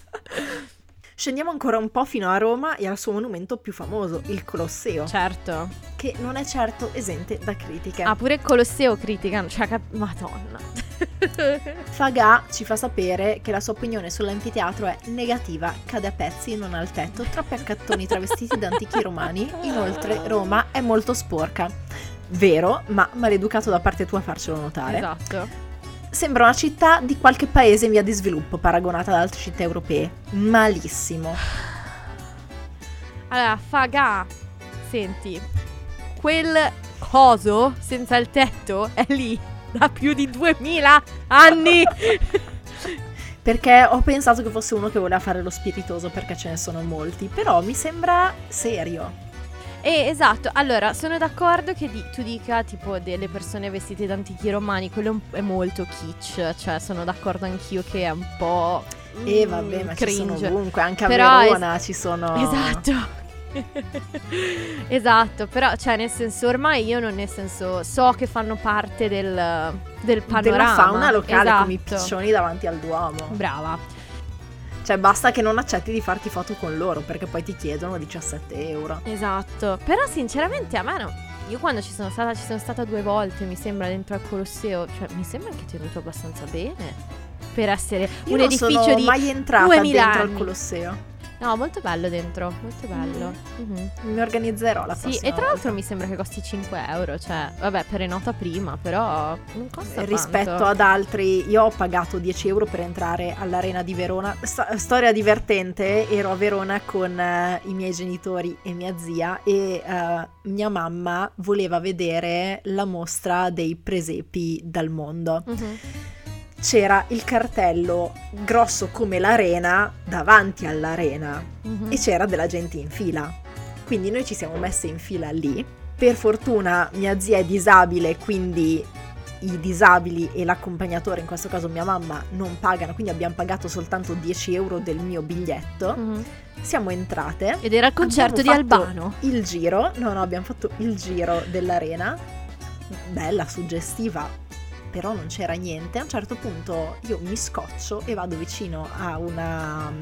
Scendiamo ancora un po' fino a Roma e al suo monumento più famoso, il Colosseo, certo. che non è certo esente da critiche. Ah, pure il Colosseo criticano. Cioè, cap- madonna. Fagà ci fa sapere che la sua opinione sull'anfiteatro è negativa, cade a pezzi non ha il tetto, troppi accattoni travestiti da antichi romani, inoltre Roma è molto sporca. Vero, ma maleducato da parte tua farcelo notare. Esatto. Sembra una città di qualche paese in via di sviluppo paragonata ad altre città europee. Malissimo. Allora, Fagà, senti, quel coso senza il tetto è lì da più di 2000 anni. Perché ho pensato che fosse uno che voleva fare lo spiritoso perché ce ne sono molti, però mi sembra serio. E esatto, allora sono d'accordo che di- tu dica tipo delle persone vestite da antichi romani, quello è un- è molto kitsch, cioè sono d'accordo anch'io che è un po'... E mm, vabbè, ma ci cringe. sono ovunque, anche a Però es- Verona ci sono... Esatto. esatto, però cioè nel senso ormai io non nel senso so che fanno parte del, del panorama. Della fauna locale come i esatto. piccioni davanti al Duomo. Brava. Cioè basta che non accetti di farti foto con loro perché poi ti chiedono 17 euro. Esatto, però sinceramente a me no- Io quando ci sono stata, ci sono stata due volte, mi sembra, dentro al Colosseo. Cioè, mi sembra che tenuto abbastanza bene. Per essere Io un non edificio sono di mai entrata 2000 dentro al anni. Colosseo. No, molto bello dentro, molto bello. Mhm. Mi organizzerò la Sì, prossima e tra l'altro volta. mi sembra che costi 5 euro, cioè, vabbè, prenota prima, però non costa rispetto tanto. ad altri, io ho pagato 10 euro per entrare all'arena di Verona. Sta- storia divertente, ero a Verona con eh, i miei genitori e mia zia e eh, mia mamma voleva vedere la mostra dei presepi dal mondo. Mhm. C'era il cartello grosso come l'arena davanti all'arena Mhm. e c'era della gente in fila. Quindi noi ci siamo messe in fila lì. Per fortuna mia zia è disabile, quindi i disabili e l'accompagnatore, in questo caso mia mamma, non pagano, quindi abbiamo pagato soltanto 10 euro del mio biglietto. Mhm. Siamo entrate. Ed era il concerto di Albano. Il giro, no, no, abbiamo fatto il giro dell'arena. Bella, suggestiva, però non c'era niente. A un certo punto io mi scoccio e vado vicino a una,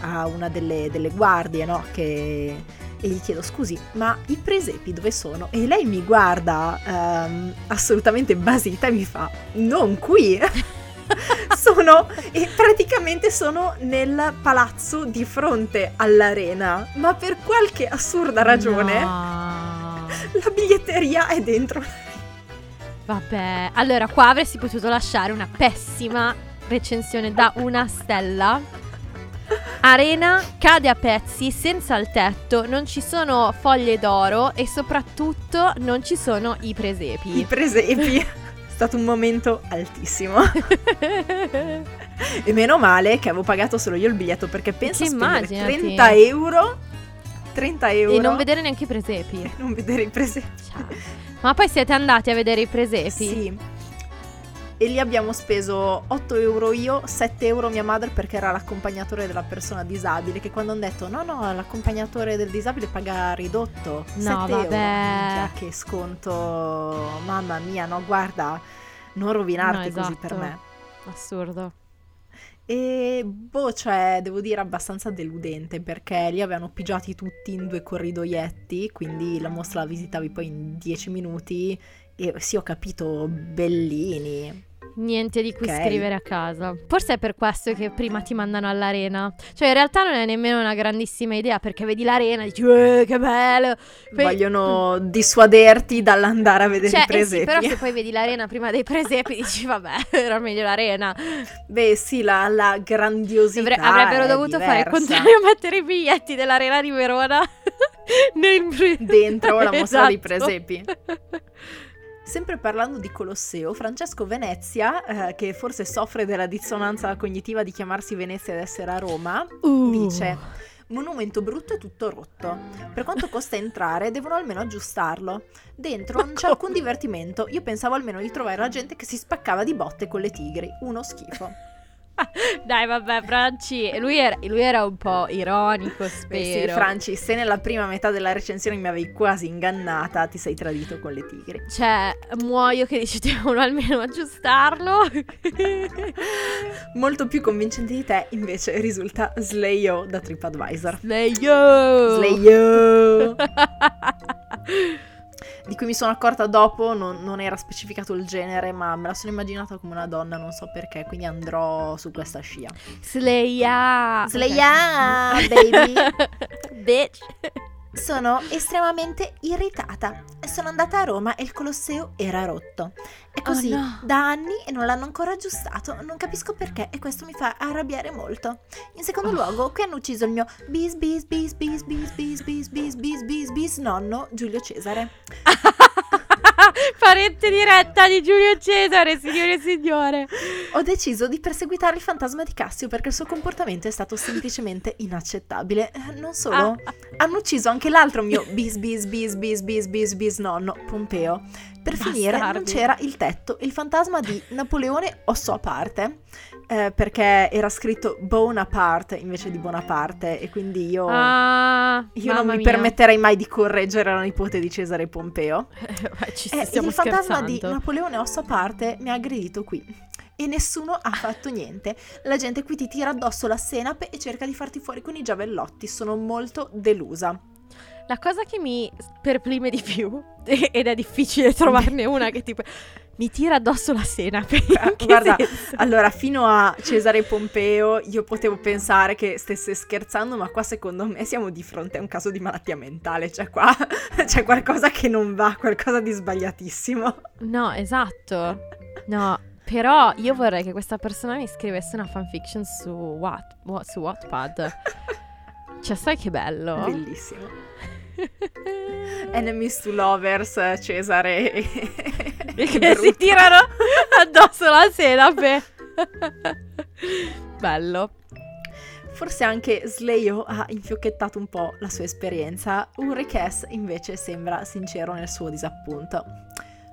a una delle, delle guardie, no? Che, e gli chiedo scusi, ma i presepi dove sono? E lei mi guarda ehm, assolutamente basita e mi fa, non qui. sono e praticamente sono nel palazzo di fronte all'arena, ma per qualche assurda ragione No. la biglietteria è dentro. Vabbè, allora qua avresti potuto lasciare una pessima recensione da una stella. Arena cade a pezzi senza il tetto, non ci sono foglie d'oro e soprattutto non ci sono i presepi. I presepi. È stato un momento altissimo. E meno male che avevo pagato solo io il biglietto perché penso Che a spendere immaginati. 30 euro. 30 euro. e non vedere neanche i presepi. non vedere i presepi. Ma poi siete andati a vedere i presepi? Sì. E lì abbiamo speso 8 euro io, 7 euro mia madre perché era l'accompagnatore della persona disabile. Che quando hanno detto no, no, l'accompagnatore del disabile paga ridotto. No, 7 euro. vabbè. Minchia, che sconto. Mamma mia, no, guarda, non rovinarti No, così per esatto. me. Assurdo. E boh, cioè, devo dire abbastanza deludente perché li avevano pigiati tutti in due corridoietti, quindi la mostra la visitavi poi in 10 minuti e sì, ho capito, bellini. Niente di cui Ok. scrivere a casa. Forse è per questo che prima ti mandano all'arena. Cioè, in realtà non è nemmeno una grandissima idea perché vedi l'arena e dici, "Eh, che bello. Poi- Vogliono dissuaderti dall'andare a vedere Cioè, i eh sì, presepi. però se poi vedi l'arena prima dei presepi dici, vabbè, era meglio l'arena. Beh, sì, la, la grandiosità. Dovre- avrebbero dovuto fare il diversa. contrario e mettere i biglietti dell'arena di Verona nel Dentro la mostra dei Esatto. presepi. Sempre parlando di Colosseo, Francesco Venezia, eh, che forse soffre della dissonanza cognitiva di chiamarsi Venezia ed essere a Roma, Uh. dice: Monumento brutto e tutto rotto. Per quanto costa entrare, devono almeno aggiustarlo. Dentro non c'è alcun divertimento. Io pensavo almeno di trovare la gente che si spaccava di botte con le tigri. Uno schifo. Dai, vabbè, Franci. Lui era, lui era un po' ironico, Beh, sì, spero. Franci, se nella prima metà della recensione mi avevi quasi ingannata, ti sei tradito con le tigri. Cioè, muoio che dici devono almeno aggiustarlo. Molto più convincente di te, invece, risulta Slayo da TripAdvisor. Slayo! Slayo! di cui mi sono accorta dopo, non, non era specificato il genere, ma me la sono immaginata come una donna, non so perché, quindi andrò su questa scia. Slaya! Slaya, baby! Bitch! Sono estremamente irritata. Sono andata a Roma e il Colosseo era rotto. È così Oh, no. da anni e non l'hanno ancora aggiustato. Non capisco perché e questo mi fa arrabbiare molto. In secondo Oh. luogo, qui hanno ucciso il mio bis bis bis bis bis bis bis bis bis bis bis nonno Giulio Cesare. Parente diretta di Giulio Cesare, signore e signore. Ho deciso di perseguitare il fantasma di Cassio perché il suo comportamento è stato semplicemente inaccettabile. Eh, Non solo, hanno ucciso anche l'altro mio bis bis bis bis bis bis bis nonno, Pompeo. Per finire non Bastardi. c'era il tetto, il fantasma di Napoleone osso a parte, eh, perché era scritto Bonaparte invece di Bonaparte e quindi io, Ah, io non mi mia. permetterei mai di correggere la nipote di Cesare Pompeo. Ci Eh, il fantasma di Napoleone osso a parte mi ha aggredito qui. E nessuno ha fatto niente. La gente qui ti tira addosso la senape e cerca di farti fuori con i giavellotti. Sono molto delusa. La cosa che mi perplime di più, ed è difficile trovarne una che tipo mi tira addosso la senape. Guarda, allora fino a Cesare Pompeo io potevo pensare che stesse scherzando, ma qua secondo me siamo di fronte a un caso di malattia mentale, cioè qua c'è qualcosa che non va, qualcosa di sbagliatissimo. No, esatto. No, però io vorrei che questa persona mi scrivesse una fanfiction su, what, su Wattpad. Cioè, sai che bello? Bellissimo. Enemies to lovers, Cesare e, che si tirano addosso la senape. bello. Forse anche Slayo ha infiocchettato un po' la sua esperienza, Ulrich S invece sembra sincero nel suo disappunto.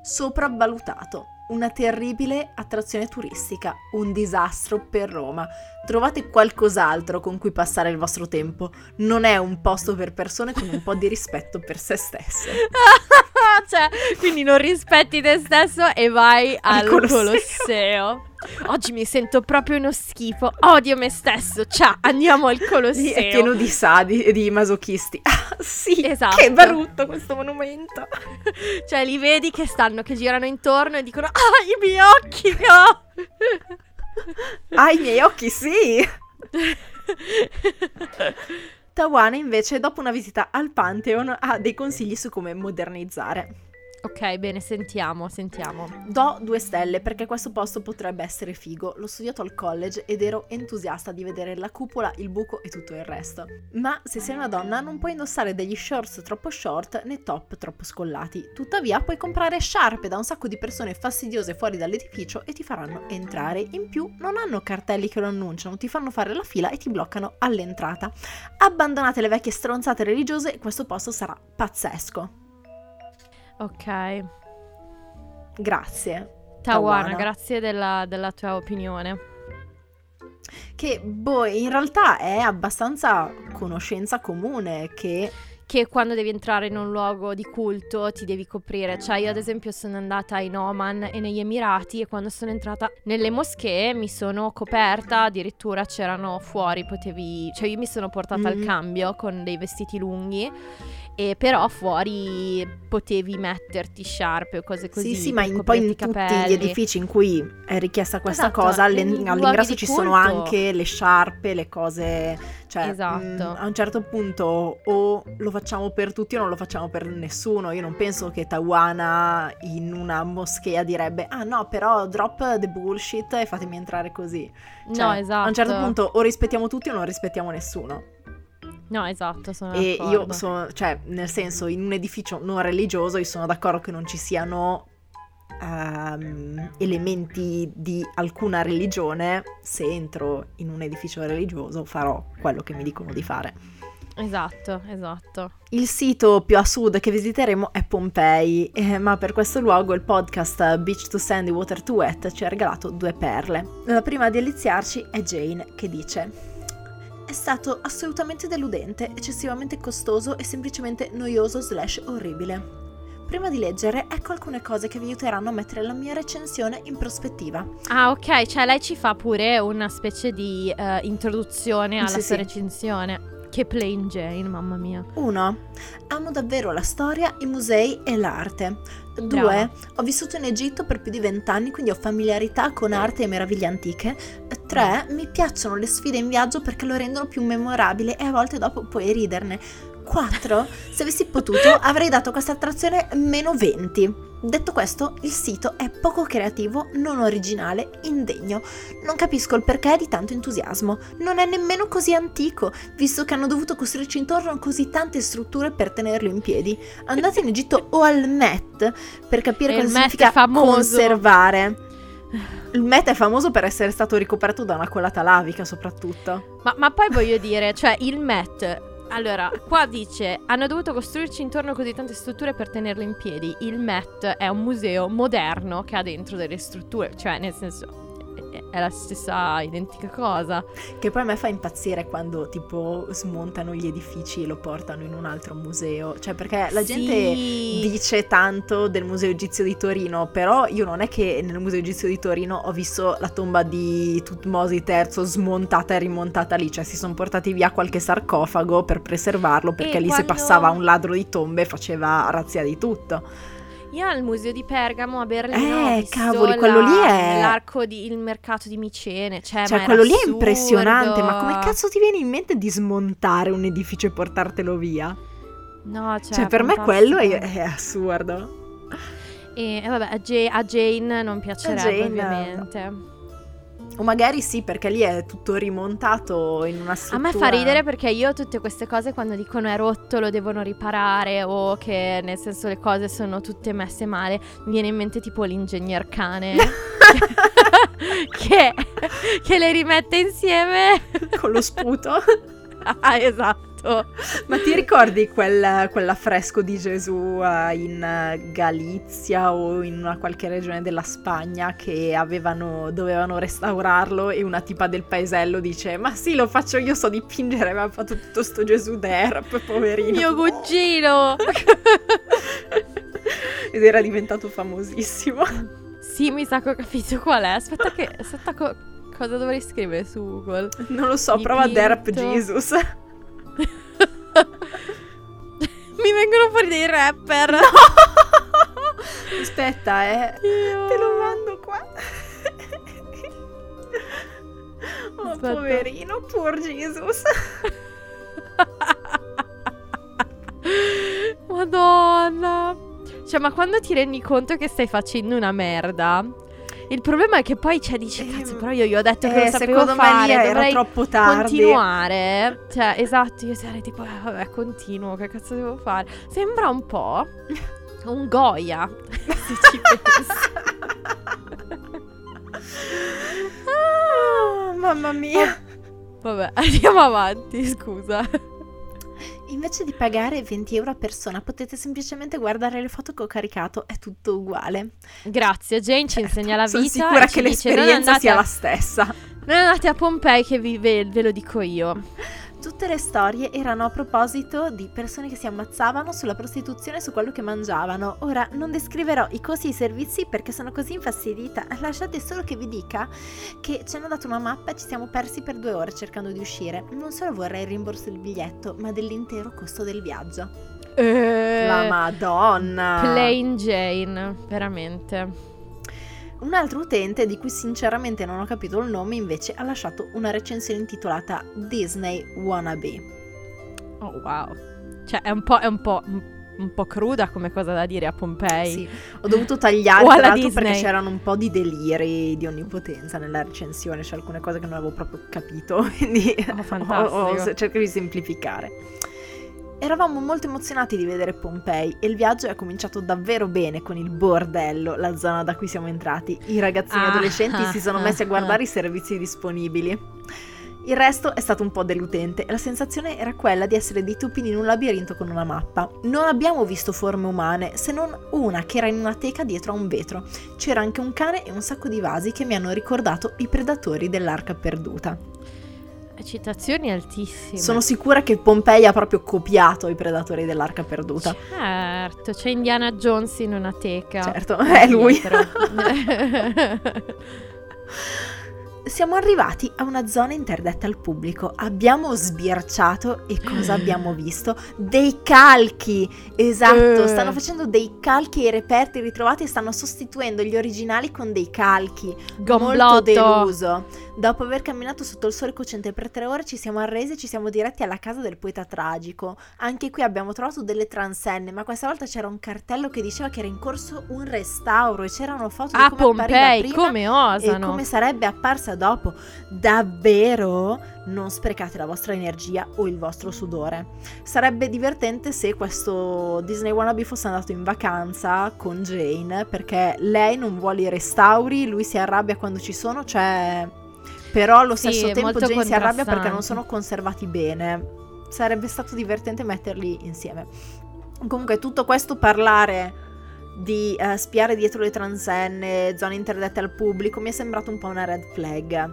Sopravvalutato una terribile attrazione turistica, un disastro per Roma. Trovate qualcos'altro con cui passare il vostro tempo. Non è un posto per persone con un po' di rispetto per se stesse. cioè, quindi non rispetti te stesso e vai al, Colosseo. Colosseo. Oggi mi sento proprio uno schifo. Odio me stesso. Ciao, andiamo al Colosseo. È pieno di sadi e di masochisti. Ah, sì, esatto. Che brutto questo monumento. cioè, li vedi che stanno, che girano intorno e dicono: Ah, i miei occhi, no! ah, i miei occhi, sì! Tawana invece, dopo una visita al Pantheon, ha dei consigli su come modernizzare. Ok, bene, sentiamo, sentiamo. Do due stelle perché questo posto potrebbe essere figo. L'ho studiato al college ed ero entusiasta di vedere la cupola, il buco e tutto il resto. Ma se sei una donna non puoi indossare degli shorts troppo short né top troppo scollati. Tuttavia puoi comprare sciarpe da un sacco di persone fastidiose fuori dall'edificio e ti faranno entrare. In più non hanno cartelli che lo annunciano, ti fanno fare la fila e ti bloccano all'entrata. Abbandonate le vecchie stronzate religiose e questo posto sarà pazzesco. Ok. Grazie. Tawana, Tawana. grazie della, della tua opinione. Che, boh, in realtà è abbastanza conoscenza comune che che quando devi entrare in un luogo di culto ti devi coprire. Cioè, io ad esempio sono andata in Oman e negli Emirati e quando sono entrata nelle moschee mi sono coperta, addirittura c'erano fuori, potevi... Cioè, io mi sono portata mm-hmm. al cambio con dei vestiti lunghi e però fuori potevi metterti sciarpe o cose così. Sì, sì, ma in, poi in tutti gli edifici in cui è richiesta questa esatto, cosa, all'in- all'ingresso ci sono anche le sciarpe, le cose, cioè esatto. mh, mm, a un certo punto o lo facciamo per tutti o non lo facciamo per nessuno. Io non penso che Tawana in una moschea direbbe "Ah no, però drop the bullshit e fatemi entrare così". Cioè, no, esatto. A un certo esatto. punto o rispettiamo tutti o non rispettiamo nessuno. No, esatto, sono e d'accordo. io sono, cioè, nel senso, in un edificio non religioso, io sono d'accordo che non ci siano um, elementi di alcuna religione. Se entro in un edificio religioso farò quello che mi dicono di fare. Esatto, esatto. Il sito più a sud che visiteremo è Pompei, eh, ma per questo luogo il podcast Beach to Sandy, Water to Wet ci ha regalato due perle. La prima a deliziarci è Jane che dice è stato assolutamente deludente, eccessivamente costoso e semplicemente noioso slash orribile. Prima di leggere, ecco alcune cose che vi aiuteranno a mettere la mia recensione in prospettiva. Ah, ok, cioè lei ci fa pure una specie di uh, introduzione alla sì, sua sì. recensione. Che plain Jane, mamma mia. 1. Amo davvero la storia, i musei e l'arte. 2. Ho vissuto in Egitto per più di vent'anni, quindi ho familiarità con arte e meraviglie antiche. 3. Mi piacciono le sfide in viaggio perché lo rendono più memorabile e a volte dopo puoi riderne. 4. Se avessi potuto avrei dato questa attrazione meno 20. Detto questo, il sito è poco creativo, non originale, indegno. Non capisco il perché di tanto entusiasmo. Non è nemmeno così antico, visto che hanno dovuto costruirci intorno così tante strutture per tenerlo in piedi. Andate in Egitto o al Met per capire cosa significa conservare. Il Met è famoso per essere stato ricoperto da una colata lavica, soprattutto. Ma, ma poi voglio dire, cioè, il Met allora, qua dice: hanno dovuto costruirci intorno così tante strutture per tenerle in piedi. Il Met è un museo moderno che ha dentro delle strutture, cioè, nel senso, è la stessa identica cosa. Che poi a me fa impazzire quando tipo smontano gli edifici e lo portano in un altro museo. Cioè, perché la Sì. gente dice tanto del Museo Egizio di Torino, però io non è che nel Museo Egizio di Torino ho visto la tomba di Tutmosi III smontata e rimontata lì. Cioè, si sono portati via qualche sarcofago per preservarlo, perché lì se quando- passava un ladro di tombe faceva razzia di tutto. Io al museo di Pergamo a Berlino Eh, cavoli, quello la- lì è- l'arco di il mercato di Micene, cioè, Cioè, quello lì è impressionante, ma come cazzo ti viene in mente di smontare un edificio e portartelo via? No, cioè, Cioè, per me quello è, è assurdo. E, e vabbè, a, Ja- a Jane non piacerebbe Jane, ovviamente. O magari sì, perché lì è tutto rimontato in una A struttura. me fa ridere perché io tutte queste cose quando dicono è rotto lo devono riparare o che nel senso le cose sono tutte messe male, mi viene in mente tipo l'ingegner cane che, che le rimette insieme Con lo sputo. ah, esatto. Ma ti ricordi quel, quell'affresco di Gesù eh, in Galizia o in una qualche regione della Spagna che avevano, dovevano restaurarlo e una tipa del paesello dice ma sì lo faccio io so dipingere ma ha fatto tutto sto Gesù derp poverino Mio cugino! ed era diventato famosissimo sì, mi sa che ho capito qual è. Aspetta che aspetta co- cosa dovrei scrivere su Google. non lo so prova derp Dipinto. Jesus Mi vengono fuori dei rapper. aspetta eh te lo mando qua oh Aspetta. poverino poor Jesus Madonna. Cioè, ma quando ti rendi conto che stai facendo una merda? Il problema è che poi cioè, dici, cazzo, però io gli ho detto che eh, lo sapevo secondo me fare, era dovrei troppo tardi. continuare. Cioè, esatto, io sarei tipo, eh, vabbè, continuo, che cazzo devo fare? Sembra un po' un Goya, se ci pensi. Ah, mamma mia Vabbè, andiamo avanti, scusa. Invece di pagare 20 euro a persona potete semplicemente guardare le foto che ho caricato, è tutto uguale. Grazie, Jane ci insegna la Sono vita. sicura e ci che dice, "Non l'esperienza andate sia a- la stessa. Non andate a Pompei che vi, ve, ve lo dico io. Tutte le storie erano a proposito di persone che si ammazzavano sulla prostituzione e su quello che mangiavano. Ora non descriverò i costi e i servizi perché sono così infastidita. Lasciate solo che vi dica che ci hanno dato una mappa e ci siamo persi per due ore cercando di uscire. Non solo vorrei il rimborso del biglietto, ma dell'intero costo del viaggio. La Madonna! Plain Jane, veramente. Un altro utente, di cui sinceramente non ho capito il nome, invece ha lasciato una recensione intitolata Disney Wannabe. Oh wow. Cioè, è un po', è un po', un po' cruda come cosa da dire a Pompei. Sì, ho dovuto tagliare tra l'altro Disney. perché c'erano un po' di deliri di onnipotenza nella recensione, c'è alcune cose che non avevo proprio capito, quindi Oh, ho- ho- cerco di semplificare. Eravamo molto emozionati di vedere Pompei e il viaggio è cominciato davvero bene con il bordello, la zona da cui siamo entrati. I ragazzini Ah. adolescenti si sono messi a guardare i servizi disponibili. Il resto è stato un po' deludente e la sensazione era quella di essere dei tupini in un labirinto con una mappa. Non abbiamo visto forme umane, se non una che era in una teca dietro a un vetro. C'era anche un cane e un sacco di vasi che mi hanno ricordato i predatori dell'arca perduta. Citazioni altissime. Sono sicura che Pompei ha proprio copiato i predatori dell'arca perduta. Certo, c'è Indiana Jones in una teca. Certo, è lui. Siamo arrivati a una zona interdetta al pubblico. Abbiamo sbirciato e cosa abbiamo visto? Dei calchi! Esatto, Eh. stanno facendo dei calchi ai reperti ritrovati e stanno sostituendo gli originali con dei calchi. Molto Gomblotto. deluso. Dopo aver camminato sotto il sole cocente per tre ore ci siamo arresi e ci siamo diretti alla casa del poeta tragico. Anche qui abbiamo trovato delle transenne, ma questa volta c'era un cartello che diceva che era in corso un restauro e c'erano foto di A come appariva Pompei, prima come osano. e come sarebbe apparsa dopo. Davvero? Non sprecate la vostra energia o il vostro sudore. Sarebbe divertente se questo Disney Wannabe fosse andato in vacanza con Jane, perché lei non vuole i restauri, lui si arrabbia quando ci sono, cioè... Però allo stesso tempo Jane si arrabbia perché non sono conservati bene. Sarebbe stato divertente metterli insieme. Comunque tutto questo parlare di uh, spiare dietro le transenne, zone interdette al pubblico, mi è sembrato un po' una red flag.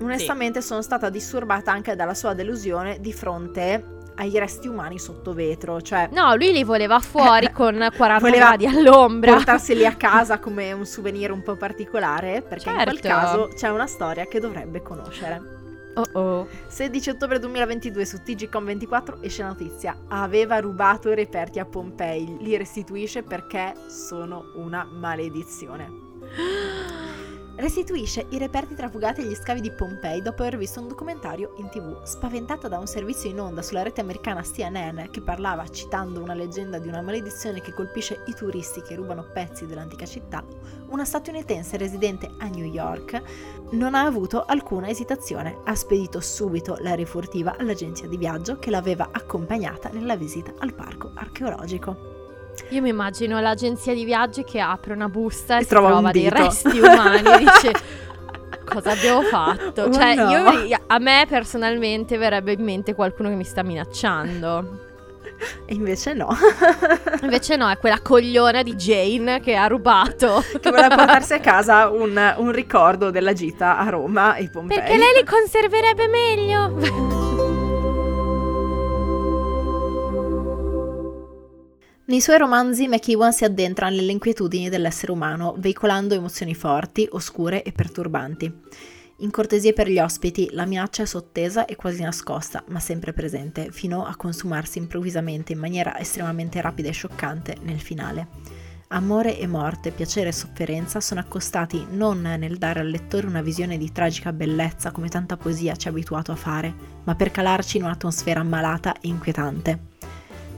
Onestamente sì. sono stata disturbata anche dalla sua delusione di fronte ai resti umani sotto vetro, cioè... No, lui li voleva fuori con 40 voleva gradi all'ombra. portarseli a casa come un souvenir un po' particolare, perché certo. in quel certo. caso c'è una storia che dovrebbe conoscere. Oh oh. 16 ottobre 2022 su TGCom24 esce la notizia. Aveva rubato i reperti a Pompei, li restituisce perché sono una maledizione. restituisce i reperti trafugati agli scavi di Pompei dopo aver visto un documentario in tv. Spaventata da un servizio in onda sulla rete americana CNN che parlava, citando una leggenda di una maledizione che colpisce i turisti che rubano pezzi dell'antica città, una statunitense residente a New York non ha avuto alcuna esitazione. Ha spedito subito la rifurtiva all'agenzia di viaggio che l'aveva accompagnata nella visita al parco archeologico. Io mi immagino l'agenzia di viaggi che apre una busta e, e trova, trova dei resti umani e dice cosa abbiamo fatto? cioè, no. io, a me personalmente verrebbe in mente qualcuno che mi sta minacciando. E invece no. invece no, è quella cogliona di Jane che ha rubato. che voleva portarsi a casa un, un ricordo della gita a Roma e Pompei. Perché lei li conserverebbe meglio. Nei suoi romanzi McEwan si addentra nelle inquietudini dell'essere umano, veicolando emozioni forti, oscure e perturbanti. In cortesia per gli ospiti, la minaccia è sottesa e quasi nascosta, ma sempre presente, fino a consumarsi improvvisamente in maniera estremamente rapida e scioccante nel finale. Amore e morte, piacere e sofferenza sono accostati non nel dare al lettore una visione di tragica bellezza come tanta poesia ci ha abituato a fare, ma per calarci in un'atmosfera malata e inquietante.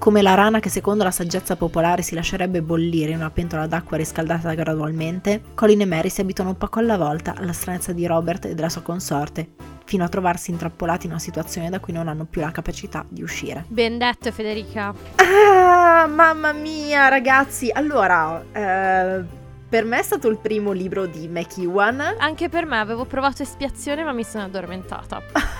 Come la rana che secondo la saggezza popolare si lascerebbe bollire in una pentola d'acqua riscaldata gradualmente, Colin e Mary si abituano un poco alla volta alla stranezza di Robert e della sua consorte, fino a trovarsi intrappolati in una situazione da cui non hanno più la capacità di uscire. Ben detto Federica. Ah, mamma mia ragazzi, allora... Eh... Per me è stato il primo libro di McEwan. Anche per me avevo provato espiazione ma mi sono addormentata.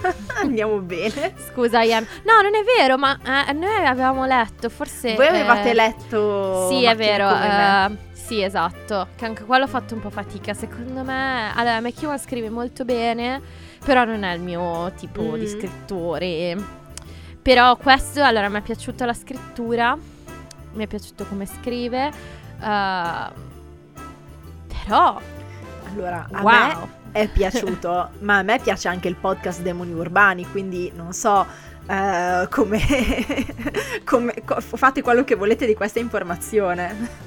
Andiamo bene. Scusa, Ian. No, non è vero, ma eh, noi avevamo letto, forse... Voi avevate eh, letto... Sì, è vero. Uh, sì, esatto. Che anche quello ho fatto un po' fatica. Secondo me... Allora, McEwan scrive molto bene, però non è il mio tipo mm. di scrittore. Però questo, allora, mi è piaciuta la scrittura, mi è piaciuto come scrive, uh, però... Allora, a wow. me è piaciuto, ma a me piace anche il podcast Demoni Urbani, quindi non so uh, come, come co- fate quello che volete di questa informazione.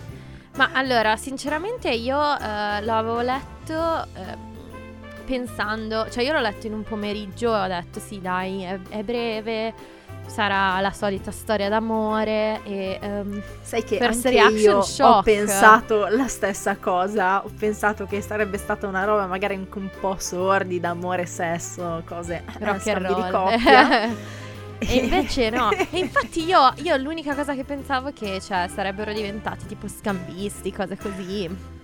Ma allora, sinceramente io uh, l'avevo letto uh, pensando, cioè io l'ho letto in un pomeriggio e ho detto sì dai, è, è breve, sarà la solita storia d'amore e um, sai che anche io shock. ho pensato la stessa cosa ho pensato che sarebbe stata una roba magari anche un po' sordi d'amore sesso cose rock and roll di coppia E invece no. E infatti io, io, l'unica cosa che pensavo è che cioè, sarebbero diventati tipo scambisti, cose così.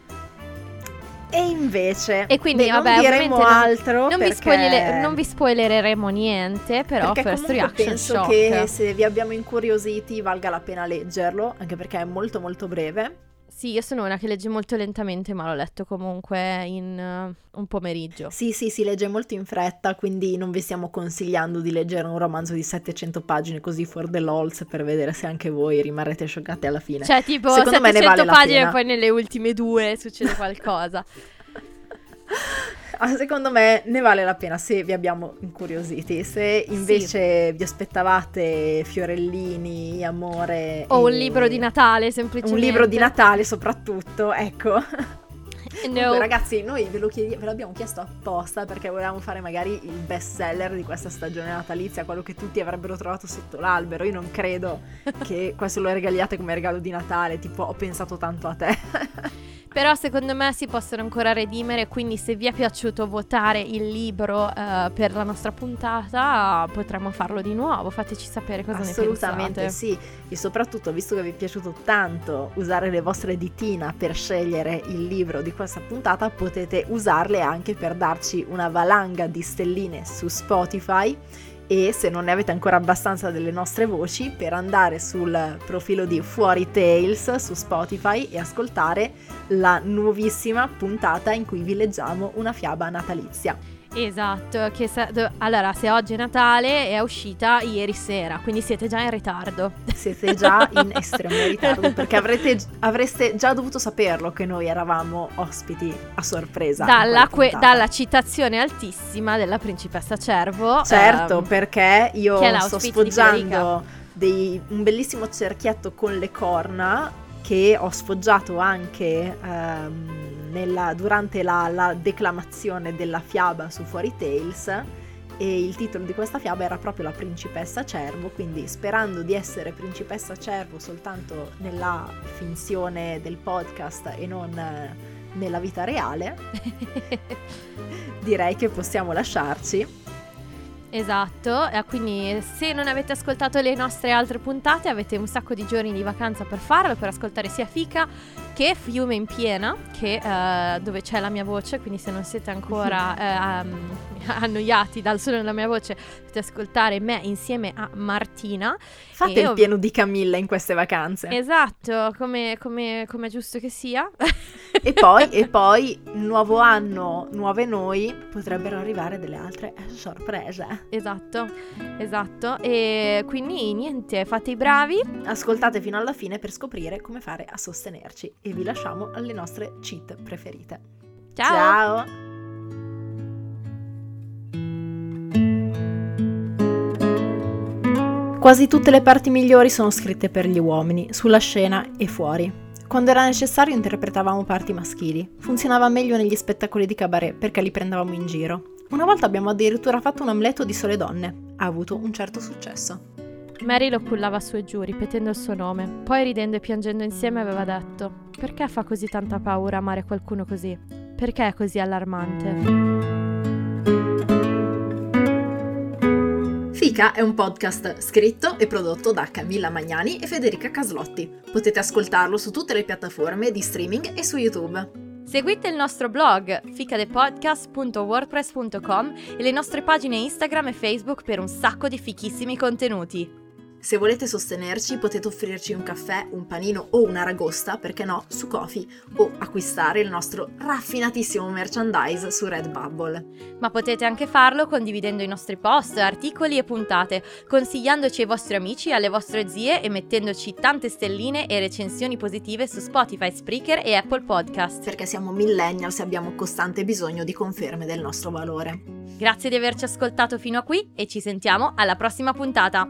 E invece, e quindi, beh, vabbè, non diremo non, altro. Non, perché... vi spoiler, non, vi spoilereremo niente, però perché first reaction penso shock. che se vi abbiamo incuriositi valga la pena leggerlo, anche perché è molto molto breve. Sì, io sono una che legge molto lentamente, ma l'ho letto comunque in uh, un pomeriggio. Sì, sì, si legge molto in fretta, quindi non vi stiamo consigliando di leggere un romanzo di 700 pagine così for the lols per vedere se anche voi rimarrete scioccati alla fine. Cioè, tipo Secondo 700 vale pagine e poi nelle ultime due succede qualcosa. Ah, secondo me ne vale la pena se vi abbiamo incuriositi. Se invece sì. vi aspettavate fiorellini, amore. O un libro di Natale, semplicemente. Un libro di Natale, soprattutto, ecco. No. Comunque, ragazzi, noi ve, lo chiedi- ve l'abbiamo chiesto apposta perché volevamo fare magari il best seller di questa stagione natalizia, quello che tutti avrebbero trovato sotto l'albero. Io non credo che questo lo regaliate come regalo di Natale, tipo ho pensato tanto a te. Però secondo me si possono ancora redimere, quindi se vi è piaciuto votare il libro uh, per la nostra puntata potremmo farlo di nuovo, fateci sapere cosa ne pensate. Assolutamente sì, e soprattutto visto che vi è piaciuto tanto usare le vostre ditina per scegliere il libro di questa puntata, potete usarle anche per darci una valanga di stelline su Spotify e se non ne avete ancora abbastanza delle nostre voci per andare sul profilo di Fuori Tales su Spotify e ascoltare la nuovissima puntata in cui vi leggiamo una fiaba natalizia. Esatto, che sa- do- allora se oggi è Natale è uscita ieri sera, quindi siete già in ritardo. Siete già in estremo ritardo perché avrete, avreste già dovuto saperlo che noi eravamo ospiti a sorpresa. Dalla, que- dalla citazione altissima della principessa Cervo. Certo, ehm, perché io sto sfoggiando dei- un bellissimo cerchietto con le corna che ho sfoggiato anche ehm, nella- durante la, la declamazione della fiaba su Fuori Tales e il titolo di questa fiaba era proprio La principessa cervo, quindi sperando di essere principessa cervo soltanto nella finzione del podcast e non eh, nella vita reale, direi che possiamo lasciarci. Esatto, e quindi se non avete ascoltato le nostre altre puntate avete un sacco di giorni di vacanza per farlo, per ascoltare sia Fica che Fiume in Piena, che, eh, dove c'è la mia voce, quindi se non siete ancora eh, um, annoiati dal suono della mia voce potete ascoltare me insieme a Martina. Fate il ov- pieno di Camilla in queste vacanze. Esatto, come, come- come è giusto che sia. E poi, e poi, nuovo anno, nuove noi, potrebbero arrivare delle altre sorprese. Esatto, esatto. E quindi niente, fate i bravi. Ascoltate fino alla fine per scoprire come fare a sostenerci e vi lasciamo alle nostre cheat preferite. Ciao! Ciao. Quasi tutte le parti migliori sono scritte per gli uomini, sulla scena e fuori. Quando era necessario interpretavamo parti maschili. Funzionava meglio negli spettacoli di cabaret perché li prendevamo in giro. Una volta abbiamo addirittura fatto un amleto di sole donne. Ha avuto un certo successo. Mary lo cullava su e giù, ripetendo il suo nome. Poi, ridendo e piangendo insieme, aveva detto: Perché fa così tanta paura amare qualcuno così? Perché è così allarmante? Fica è un podcast scritto e prodotto da Camilla Magnani e Federica Caslotti. Potete ascoltarlo su tutte le piattaforme di streaming e su YouTube. Seguite il nostro blog ficadepodcast.wordpress.com e le nostre pagine Instagram e Facebook per un sacco di fichissimi contenuti. Se volete sostenerci potete offrirci un caffè, un panino o una ragosta, perché no, su Kofi o acquistare il nostro raffinatissimo merchandise su Redbubble. Ma potete anche farlo condividendo i nostri post, articoli e puntate, consigliandoci ai vostri amici alle vostre zie e mettendoci tante stelline e recensioni positive su Spotify, Spreaker e Apple Podcast. Perché siamo millennials e abbiamo costante bisogno di conferme del nostro valore. Grazie di averci ascoltato fino a qui e ci sentiamo alla prossima puntata.